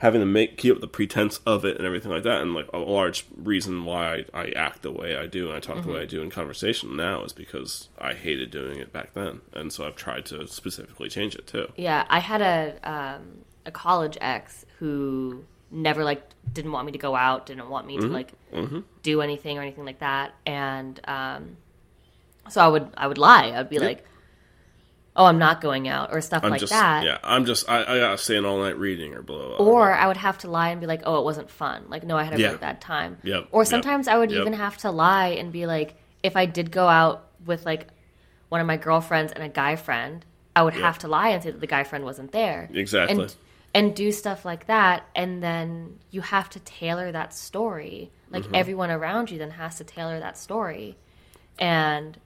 B: having to make keep up the pretense of it and everything like that. And like a large reason why I, I act the way I do and I talk the way I do in conversation now is because I hated doing it back then, and so I've tried to specifically change it too.
A: Yeah, I had a um, a college ex who never like didn't want me to go out, didn't want me to
B: Mm-hmm.
A: like do anything or anything like that, and um, so I would I would lie. I'd be like, "Oh, I'm not going out" or stuff
B: I'm
A: like
B: just
A: that.
B: yeah, I'm just I, I gotta stay in all night reading or blah blah. blah.
A: Or I would have to lie and be like, "Oh, it wasn't fun." Like, no, I had a
B: Yeah.
A: really bad time.
B: Yep,
A: Or
B: yep,
A: sometimes I would
B: yep.
A: even have to lie and be like, if I did go out with like one of my girlfriends and a guy friend, I would have to lie and say that the guy friend wasn't there.
B: Exactly.
A: And and do stuff like that, and then you have to tailor that story. Like
B: Mm-hmm.
A: everyone around you then has to tailor that story, and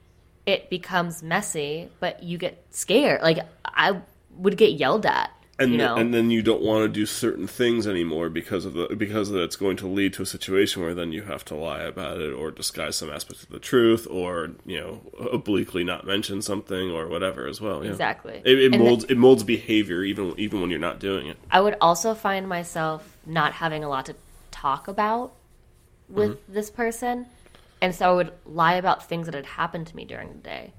A: it becomes messy. But you get scared. Like I would get yelled at.
B: and
A: you know,
B: and then you don't want to do certain things anymore because of the because that's going to lead to a situation where then you have to lie about it or disguise some aspect of the truth or you know obliquely not mention something or whatever as well. Yeah.
A: Exactly.
B: It, it molds it molds behavior even even when you're not doing it.
A: I would also find myself not having a lot to talk about with
B: Mm-hmm.
A: this person. And so I would lie about things that had happened to me during the day.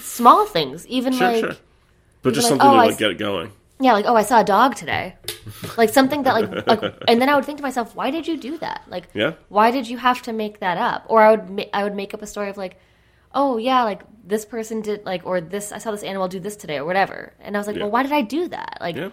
A: Small things, even
B: Sure,
A: like
B: sure. But just
A: like,
B: something
A: oh,
B: to like
A: s-
B: get it going.
A: yeah, like oh, I saw a dog today. [laughs] like something that like like and then I would think to myself, why did you do that? Like
B: Yeah.
A: why did you have to make that up? Or I would ma- I would make up a story of like Oh yeah, like this person did like or this I saw this animal do this today or whatever. And I was like,
B: Yeah.
A: "Well, why did I do that?" Like
B: Yeah.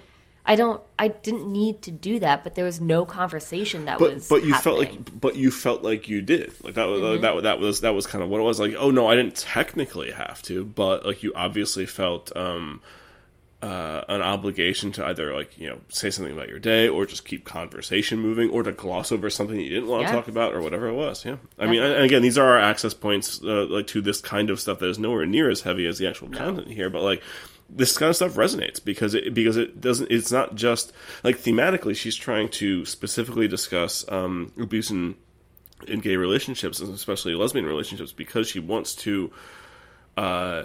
A: I don't I didn't need to do that, but there was no conversation that
B: but
A: was
B: but you felt like but you felt like you did. Like that was
A: Mm-hmm.
B: that that was that was kind of what it was. Like oh no I didn't technically have to but like you obviously felt um uh, an obligation to either like you know say something about your day or just keep conversation moving or to gloss over something you didn't want
A: Yeah.
B: to talk about or whatever it was yeah. I mean and and again these are our access points uh, like to this kind of stuff that is nowhere near as heavy as the actual content here but like this kind of stuff resonates because it because it doesn't it's not just like thematically she's trying to specifically discuss um abuse in in gay relationships and especially lesbian relationships because she wants to uh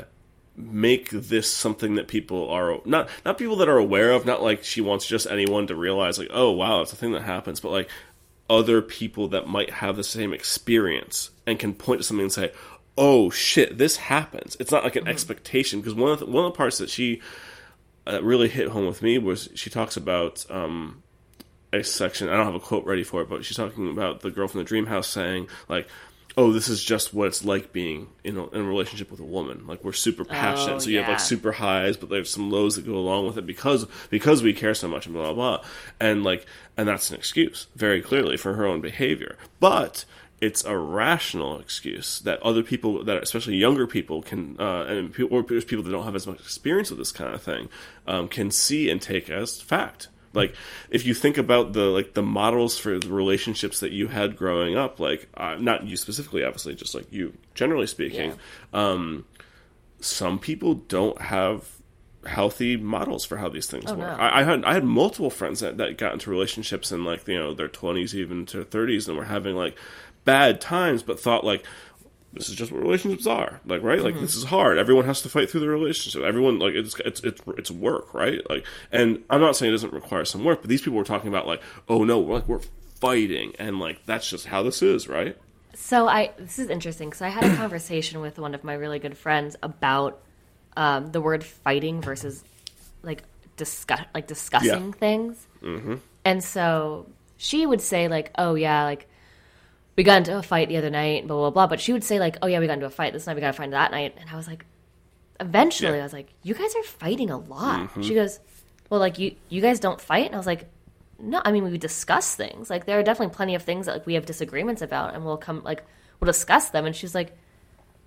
B: make this something that people are not not people that are aware of not like she wants just anyone to realize like oh wow it's a thing that happens but like other people that might have the same experience and can point to something and say oh shit this happens it's not like an expectation because one of the, one of the parts that she uh, really hit home with me was she talks about um a section I don't have a quote ready for it, but she's talking about the girl from the dream house saying like, "Oh, this is just what it's like being in a, in a relationship with a woman. Like we're super passionate,
A: Oh,
B: so you have like super highs, but there's some lows that go along with it because because we care so much and blah blah blah, and like and that's an excuse very clearly for her own behavior, but." It's a rational excuse that other people, that especially younger people, can, uh, and pe- or people that don't have as much experience with this kind of thing, um, can see and take as fact. Like if you think about the like the models for the relationships that you had growing up like uh, not you specifically obviously just like you generally speaking um some people don't have healthy models for how these things
A: Oh,
B: work.
A: no.
B: I, I had i had multiple friends that, that got into relationships in like you know their 20s even to 30s and were having like bad times but thought like this is just what relationships are. Like right? Like this is hard. Everyone has to fight through the relationship. Everyone like it's it's it's it's work right? Like and i'm not saying it doesn't require some work but these people were talking about like oh no we're like we're fighting and like that's just how this is right?
A: So I this is interesting because I had a conversation with one of my really good friends about um, the word fighting versus like discuss like discussing
B: Yeah.
A: things. Mm-hmm. And so she would say like, "Oh yeah, like we got into a fight the other night, blah blah blah." But she would say like, "Oh yeah, we got into a fight this night. We got to fight that night." And I was like, eventually,
B: Yeah. Mm-hmm.
A: I was like, "You guys are fighting a lot." She goes, "Well, like you you guys don't fight," and I was like. No, I mean we discuss things. Like there are definitely plenty of things that like we have disagreements about, and we'll come like we'll discuss them. And she's like,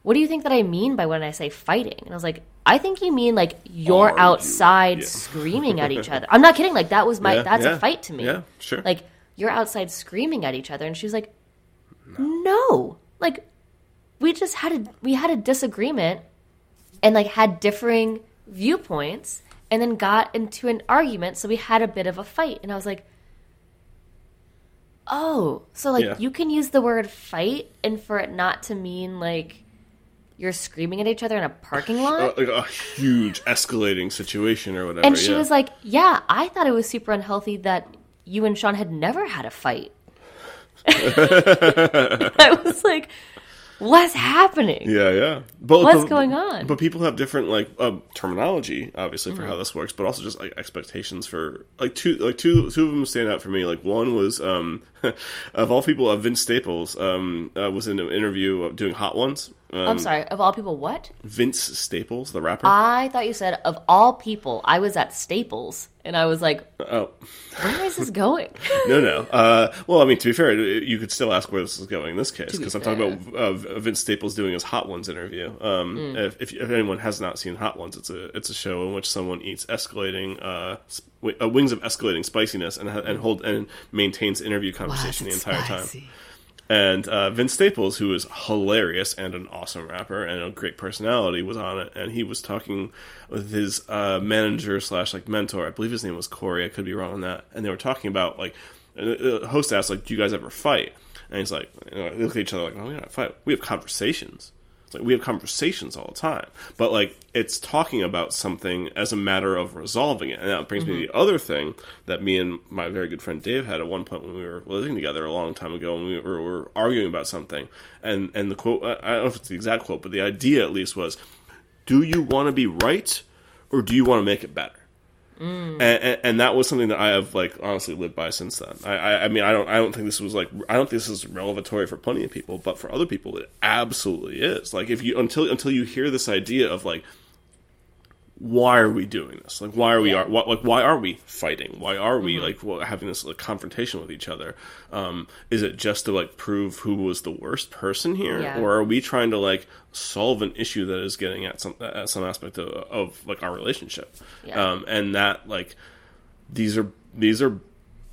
A: what do you think that I mean by when I say fighting? And I was like, I think you mean like you're
B: Argue.
A: outside
B: Yeah.
A: screaming at each [laughs] other. I'm not kidding. Like that was my,
B: Yeah,
A: that's
B: yeah,
A: a fight to me.
B: yeah, sure.
A: Like you're outside screaming at each other. And she's like, no, like we just had a, we had a disagreement and like had differing viewpoints and then got into an argument. So we had a bit of a fight. And I was like, oh, so like
B: Yeah.
A: you can use the word fight and for it not to mean like you're screaming at each other in a parking [sighs] lot.
B: Uh, like a huge escalating situation or whatever.
A: and she
B: yeah.
A: was like, yeah, I thought it was super unhealthy that you and Sean had never had a fight. [laughs] I was like, what's happening?
B: Yeah, yeah. But,
A: What's
B: but-
A: going on?
B: But people have different like uh, terminology, obviously,
A: Mm-hmm.
B: for how this works, but also just like expectations for like two, like two, two of them stand out for me. Like one was, um, [laughs] of all people, uh, Vince Staples um, uh, was in an interview of doing Hot Ones. Um,
A: I'm sorry, of all people, what?
B: Vince Staples, the rapper.
A: I thought you said of all people, I was at Staples and I was like,
B: oh,
A: where is this going? [laughs]
B: no, no. Uh, well, I mean, to be fair, you could still ask where this is going in this case because I'm talking about uh, Vince Staples doing his Hot Ones interview. Um,
A: Mm.
B: if, if, if anyone has not seen Hot Ones, it's a it's a show in which someone eats escalating uh, sp- uh, wings of escalating spiciness and and hold and maintains interview conversation the entire time. And uh, Vince Staples, who is hilarious and an awesome rapper and a great personality, was on it, and he was talking with his uh, manager slash like mentor. I believe his name was Corey. I could be wrong on that. And they were talking about like the host asked like, "Do you guys ever fight?" And he's like, you know, they look at each other like, "No, we don't fight. We have conversations." We have conversations all the time, but like it's talking about something as a matter of resolving it. And that brings me to the other thing that me and my very good friend Dave had at one point when we were living together a long time ago, and we were, were arguing about something. And and the quote, I don't know if it's the exact quote, but the idea at least was, "Do you want to be right, or do you want to make it better?" Mm. and, and, and that was something that I have like honestly lived by since then. I, I, I mean, I don't, I don't think this was like, I don't think this is revelatory for plenty of people, but for other people, it absolutely is. Like, if you until until you hear this idea of like, why are we doing this? Like, why are we are why, like why are we fighting? Why are we like well, having this like, confrontation with each other? Um, is it just to like prove who was the worst person here,
A: Yeah.
B: or are we trying to like solve an issue that is getting at some at some aspect of, of like our relationship?
A: Yeah.
B: Um, and that like these are these are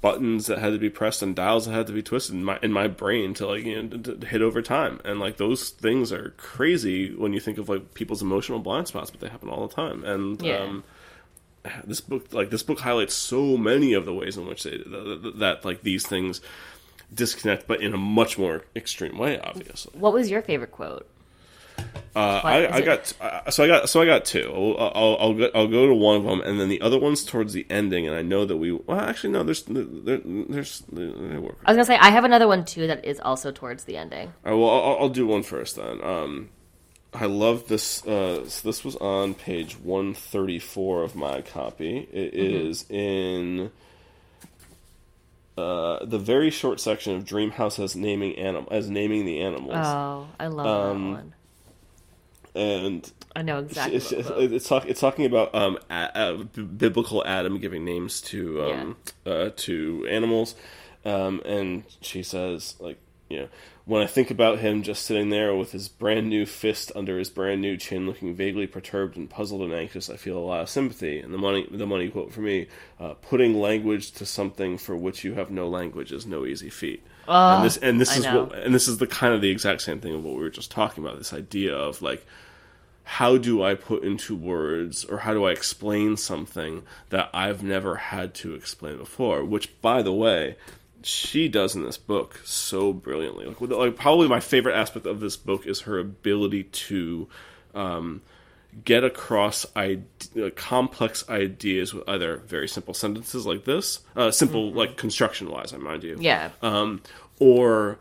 B: buttons that had to be pressed and dials that had to be twisted in my in my brain to like you know to, to hit over time and like those things are crazy when you think of like people's emotional blind spots but they happen all the time and
A: Yeah.
B: um this book like this book highlights so many of the ways in which they that, that like these things disconnect but in a much more extreme way obviously
A: What was your favorite quote?
B: Uh, I, I got uh, so I got so I got two. I'll, I'll I'll go I'll go to one of them, and then the other one's towards the ending. And I know that we well actually no, there's there, there's they work.
A: I was gonna say I have another one too that is also towards the ending.
B: All right, well I'll, I'll do one first then. Um, I love this. Uh, so this was on page one thirty four of my copy. It
A: Mm-hmm.
B: is in. Uh, the very short section of Dreamhouse as naming animal as naming the animals,
A: Oh, I love
B: Um,
A: that one.
B: And
A: I know exactly.
B: it's, it's, it's, talk, it's talking about um, a, a biblical Adam giving names to um, uh, to animals, um, and she says like you know when I think about him just sitting there with his brand new fist under his brand new chin, looking vaguely perturbed and puzzled and anxious, I feel a lot of sympathy. And the money the money quote for me: uh, putting language to something for which you have no language is no easy feat. And this and this
A: I
B: is
A: know.
B: what and this is the kind of the exact same thing of what we were just talking about. This idea of like how do I put into words or how do I explain something that I've never had to explain before? Which, by the way, she does in this book so brilliantly. Like, like probably my favorite aspect of this book is her ability to um, get across uh, complex ideas with either very simple sentences like this, uh, simple like construction wise, I mind you,
A: yeah.
B: um, or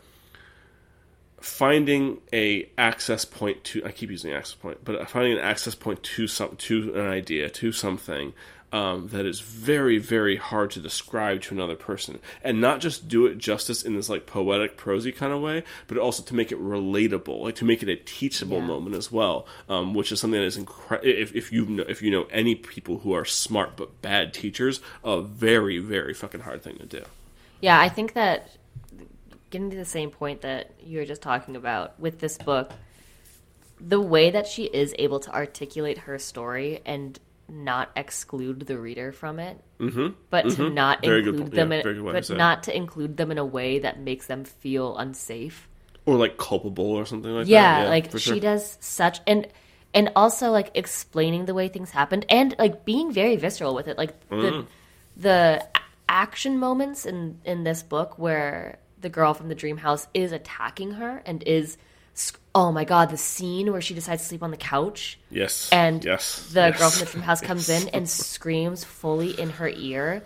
B: finding a access point to I keep using access point, but finding an access point to some to an idea to something um, that is very very hard to describe to another person, and not just do it justice in this like poetic prosy kind of way, but also to make it relatable, like to make it a teachable
A: Yeah.
B: moment as well, um, which is something that is incredible. If, if you know if you know any people who are smart but bad teachers, a very very fucking hard thing to do.
A: Yeah, I think that getting to the same point that you were just talking about with this book, the way that she is able to articulate her story and not exclude the reader from it, mm-hmm. but to not
B: Very
A: include them,
B: yeah,
A: in,
B: very good way to
A: but not to include them in a way that makes them feel unsafe.
B: or like culpable or something like
A: yeah,
B: that.
A: Yeah,
B: like
A: she
B: sure.
A: does such and and also like explaining the way things happened and like being very visceral with it like
B: Mm.
A: the the action moments in in this book where the girl from the dream house is attacking her and is oh my god the scene where she decides to sleep on the couch
B: Yes.
A: and
B: yes.
A: the
B: yes.
A: girl from the dream house [laughs] comes in and screams fully in her ear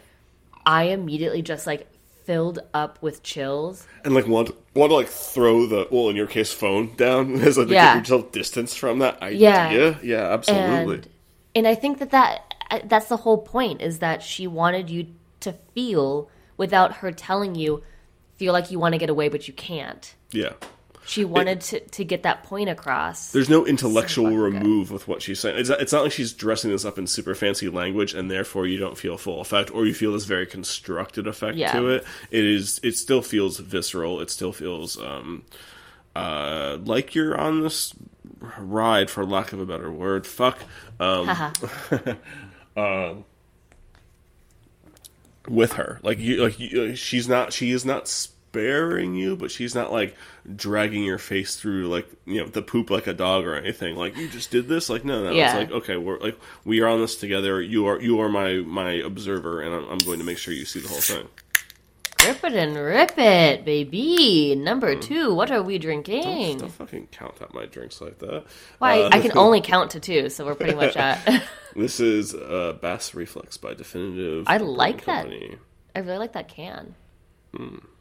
A: i immediately just like filled up with chills
B: and like want want to like throw the well in your case phone down [laughs] as like
A: Yeah.
B: get yourself distance from that idea.
A: Yeah.
B: Yeah, absolutely.
A: and and I think that that uh, that's the whole point is that she wanted you to feel without her telling you feel like you want to get away but you can't.
B: yeah.
A: She wanted to to get that point across.
B: There's no intellectual
A: good.
B: remove with what she's saying. It's not, it's not like she's dressing this up in super fancy language, and therefore you don't feel full effect, or you feel this very constructed effect
A: Yeah.
B: to it. It is. It still feels visceral. It still feels um, uh, like you're on this ride, for lack of a better word. Fuck. Um, [laughs] with her. Like you, like you, she's not. She is not sparing you, but she's not like dragging your face through like you know the poop like a dog or anything. Like you just did this. Like no, no.
A: Yeah.
B: It's like okay, we're like we are on this together. You are you are my my observer, and I'm, I'm going to make sure you see the whole thing.
A: Rip it and rip it, baby. Number two, what are we drinking?
B: Don't fucking count out my drinks like that.
A: Why
B: Uh,
A: I can [laughs] only count to two, so we're pretty much at. [laughs] [laughs]
B: This is uh, Bass Reflex by Definitive.
A: I like that. I really like that can.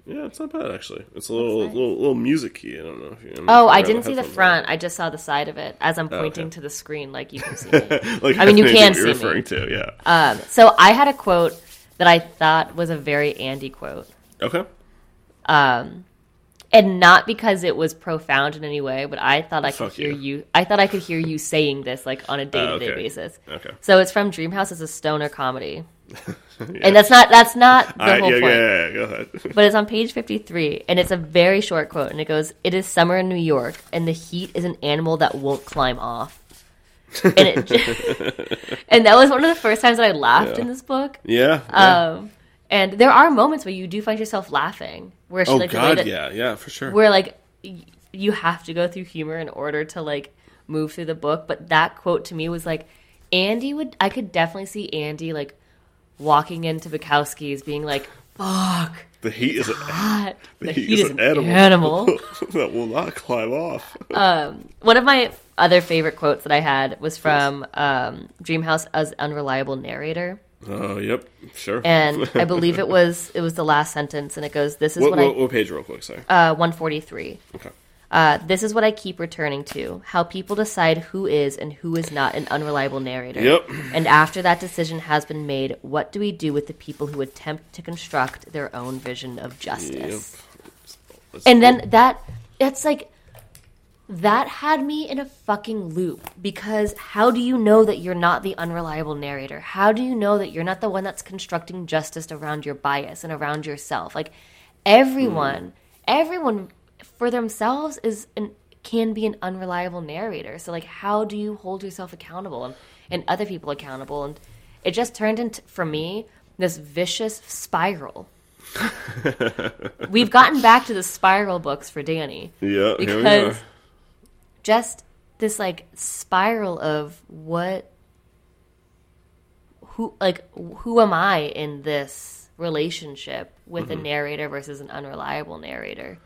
B: Yeah, it's not bad actually. It's a little
A: nice.
B: little, little musicy. I don't know if you. I'm
A: Oh, I didn't see the front. I just saw the side of it as I'm pointing
B: okay.
A: to the screen, like you can [laughs] see. Me.
B: like,
A: I mean, you can see me.
B: referring to. Yeah.
A: Um, so I had a quote that I thought was a very Andy quote.
B: okay.
A: Um, And not because it was profound in any way, but I thought I could
B: Fuck
A: hear
B: you.
A: you. I thought I could hear you saying this like on a day to day basis.
B: Okay.
A: So it's from Dreamhouse. It's a stoner comedy, [laughs] and that's not that's not the
B: I,
A: whole
B: yeah,
A: point.
B: yeah, yeah, Go ahead.
A: But it's on page fifty three, and it's a very short quote, and it goes, "It is summer in New York, and the heat is an animal that won't climb off." And it, [laughs] [laughs] and that was one of the first times that I laughed in this book.
B: yeah. yeah.
A: Um, and there are moments where you do find yourself laughing, where she
B: oh
A: like
B: God,
A: that-
B: yeah, yeah, for sure.
A: where like y- you have to go through humor in order to like move through the book. But that quote to me was like, Andy would. I could definitely see Andy like walking into Bukowski's, being like, "Fuck,
B: the heat is a,
A: hot." The,
B: heat
A: heat
B: is an
A: an
B: animal.
A: animal. [laughs]
B: that will not climb off.
A: One of my other favorite quotes that I had was from um, Dreamhouse as unreliable narrator.
B: Oh, yep, sure.
A: And [laughs] I believe it was it was the last sentence, and it goes, "This is
B: what,
A: what,
B: what,
A: I
B: what page, real quick? Sorry.
A: uh, 143.
B: okay.
A: Uh, this is what I keep returning to: how people decide who is and who is not an unreliable narrator.
B: Yep.
A: And after that decision has been made, what do we do with the people who attempt to construct their own vision of justice?
B: Let's-
A: And then that it's like that had me in a fucking loop because how do you know that you're not the unreliable narrator? How do you know that you're not the one that's constructing justice around your bias and around yourself? Like everyone, everyone for themselves is an can be an unreliable narrator. So like how do you hold yourself accountable and, and other people accountable? And it just turned into for me this vicious spiral. [laughs] We've gotten back to the spiral books for Danny
B: yeah, here we
A: because just this like spiral of what who like who am I in this relationship with
B: Mm-hmm.
A: a narrator versus an unreliable narrator?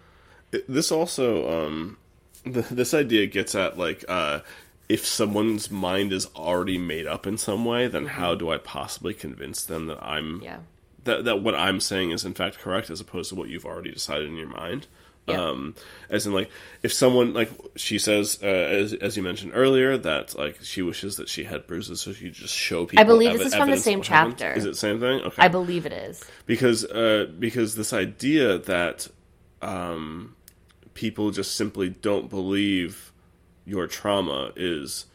B: This also, um, th- this idea gets at like, uh, if someone's mind is already made up in some way, then how do I possibly convince them that I'm
A: Mm-hmm. Yeah.
B: that that what I'm saying is in fact correct as opposed to what you've already decided in your mind.
A: Yeah.
B: Um, as in, like, if someone like she says, uh, as as you mentioned earlier, that like she wishes that she had bruises, so she just show people.
A: I believe this is from the same
B: what happened.
A: chapter.
B: Is it the same thing? Okay,
A: I believe it is.
B: because uh, because this idea that um, people just simply don't believe your trauma is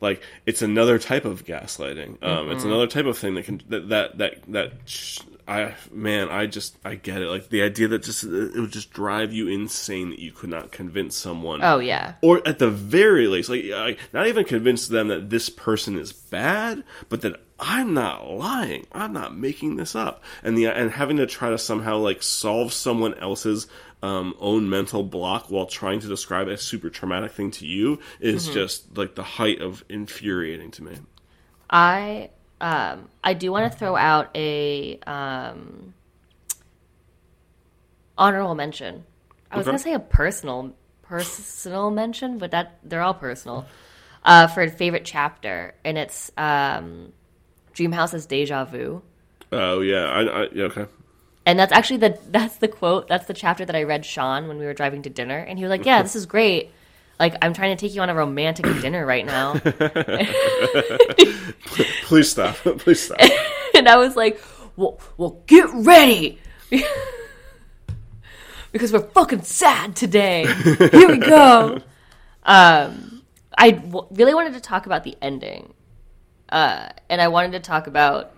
B: like it's another type of gaslighting. Um,
A: Mm-hmm.
B: It's another type of thing that can that that that that. Sh- I man, I just I get it. Like the idea that just it would just drive you insane that you could not convince someone
A: Oh yeah.
B: or at the very least, like I, not even convince them that this person is bad, but that I'm not lying. I'm not making this up, and the and having to try to somehow like solve someone else's um, own mental block while trying to describe a super traumatic thing to you is just like the height of infuriating to me.
A: I um I do want to throw out a um honorable mention. I was
B: Okay.
A: gonna say a personal personal mention, but that they're all personal. Uh, for a favorite chapter, and it's um, Dreamhouse's Deja Vu,
B: Oh yeah, I, I yeah, okay.
A: And that's actually the [laughs] that's the quote. That's the chapter that I read Sean when we were driving to dinner, and he was like, "Yeah, this is great." Like I'm trying to take you on a romantic [coughs] dinner right now. [laughs] [laughs]
B: Please stop. Please stop.
A: and I was like, "Well, well, get ready, because we're fucking sad today." Here we go. Um, I w- really wanted to talk about the ending, uh, and I wanted to talk about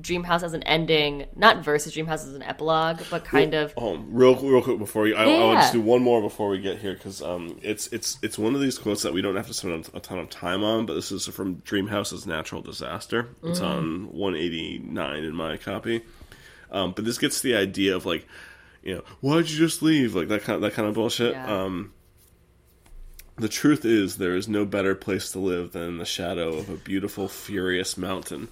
A: Dreamhouse as an ending, not versus Dreamhouse as an epilogue, but kind of.
B: Oh, real real quick before you, I, I want to do one more before we get here because um, it's it's it's one of these quotes that we don't have to spend a ton of time on, but this is from Dreamhouse's Natural Disaster. It's
A: Mm.
B: on 189 in my copy. Um, but this gets the idea of like, you know, why'd you just leave? Like that kind of, that kind of bullshit.
A: Yeah.
B: Um, the truth is, there is no better place to live than in the shadow of a beautiful, furious mountain.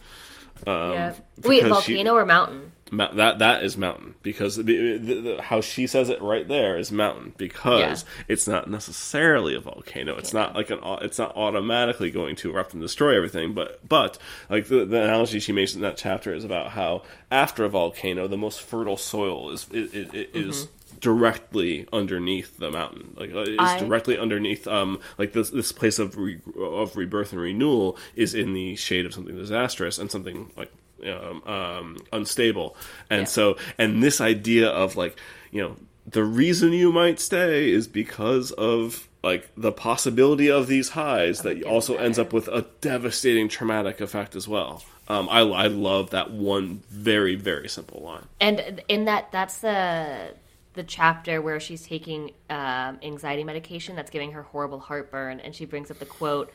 B: Um,
A: yeah. Wait,
B: because she-
A: volcano or mountain?
B: Ma- that that is mountain because the, the, the, how she says it right there is mountain because
A: Yeah.
B: it's not necessarily a volcano. It's not like an it's not automatically going to erupt and destroy everything. But but like the, the analogy she makes in that chapter is about how after a volcano, the most fertile soil is it, it, it is directly underneath the mountain. Like uh, it's
A: I-
B: directly underneath um like this this place of re- of rebirth and renewal is in the shade of something disastrous and something like um, um, unstable. And
A: Yeah.
B: so, and this idea of like, you know, the reason you might stay is because of like the possibility of these highs that also ends up with a devastating traumatic effect as well. Um, I, I love that one very, very simple line.
A: And in that, that's the the chapter where she's taking um, anxiety medication that's giving her horrible heartburn, and she brings up the quote,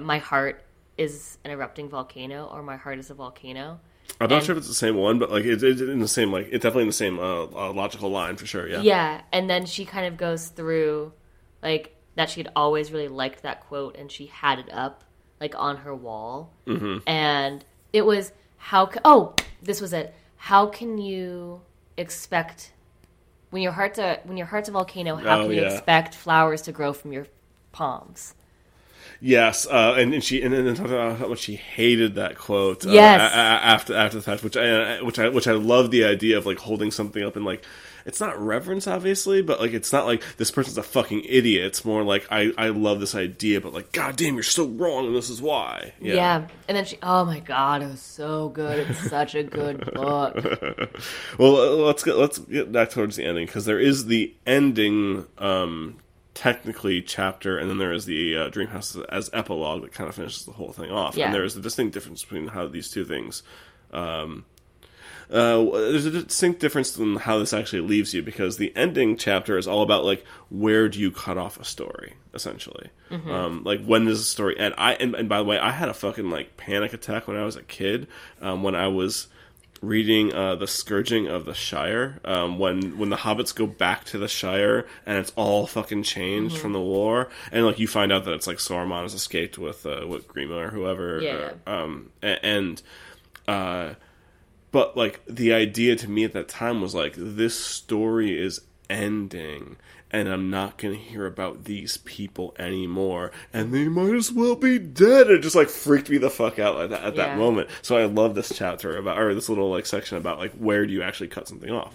A: "My heart is an erupting volcano," or "My heart is a volcano."
B: I'm not
A: And-
B: sure if it's the same one, but like it's it, in the same like it's definitely in the same uh, uh, logical line for sure. Yeah.
A: Yeah, and then she kind of goes through like that she'd always really liked that quote, and she had it up like on her wall, mm-hmm. and it was how ca- oh this was it. How can you expect when your heart's a when your heart's a volcano? How
B: Oh,
A: can you
B: yeah.
A: expect flowers to grow from your palms?
B: Yes, uh, and, and she and then talked about how much she hated that quote. Uh,
A: Yes.
B: a- a- after after the fact, which I which I which I love the idea of like holding something up and like it's not reverence obviously, but like it's not like this person's a fucking idiot. It's more like I I love this idea, but like God damn, you're so wrong, and this is why. Yeah.
A: Yeah. and then she oh my god, it was so good. It's such a good book. [laughs]
B: Well, uh, let's get let's get back towards the ending because there is the ending. um technically chapter and then there is the uh, dreamhouse as, as epilogue that kind of finishes the whole thing off
A: Yeah.
B: and there is a distinct difference between how these two things um, uh, there's a distinct difference in how this actually leaves you because the ending chapter is all about like where do you cut off a story essentially? Um, like when does the story end? I and, and by the way i had a fucking like panic attack when i was a kid um, when i was reading uh, the scourging of the shire um, when when the hobbits go back to the shire and it's all fucking changed from the war. And like you find out that it's like Sauron has escaped with uh, with Grima or whoever
A: Yeah.
B: uh, um a- and uh but like the idea to me at that time was like this story is ending and I'm not going to hear about these people anymore and they might as well be dead. It just like freaked me the fuck out at that, at that moment. So I love this chapter about or this little like section about like where do you actually cut something off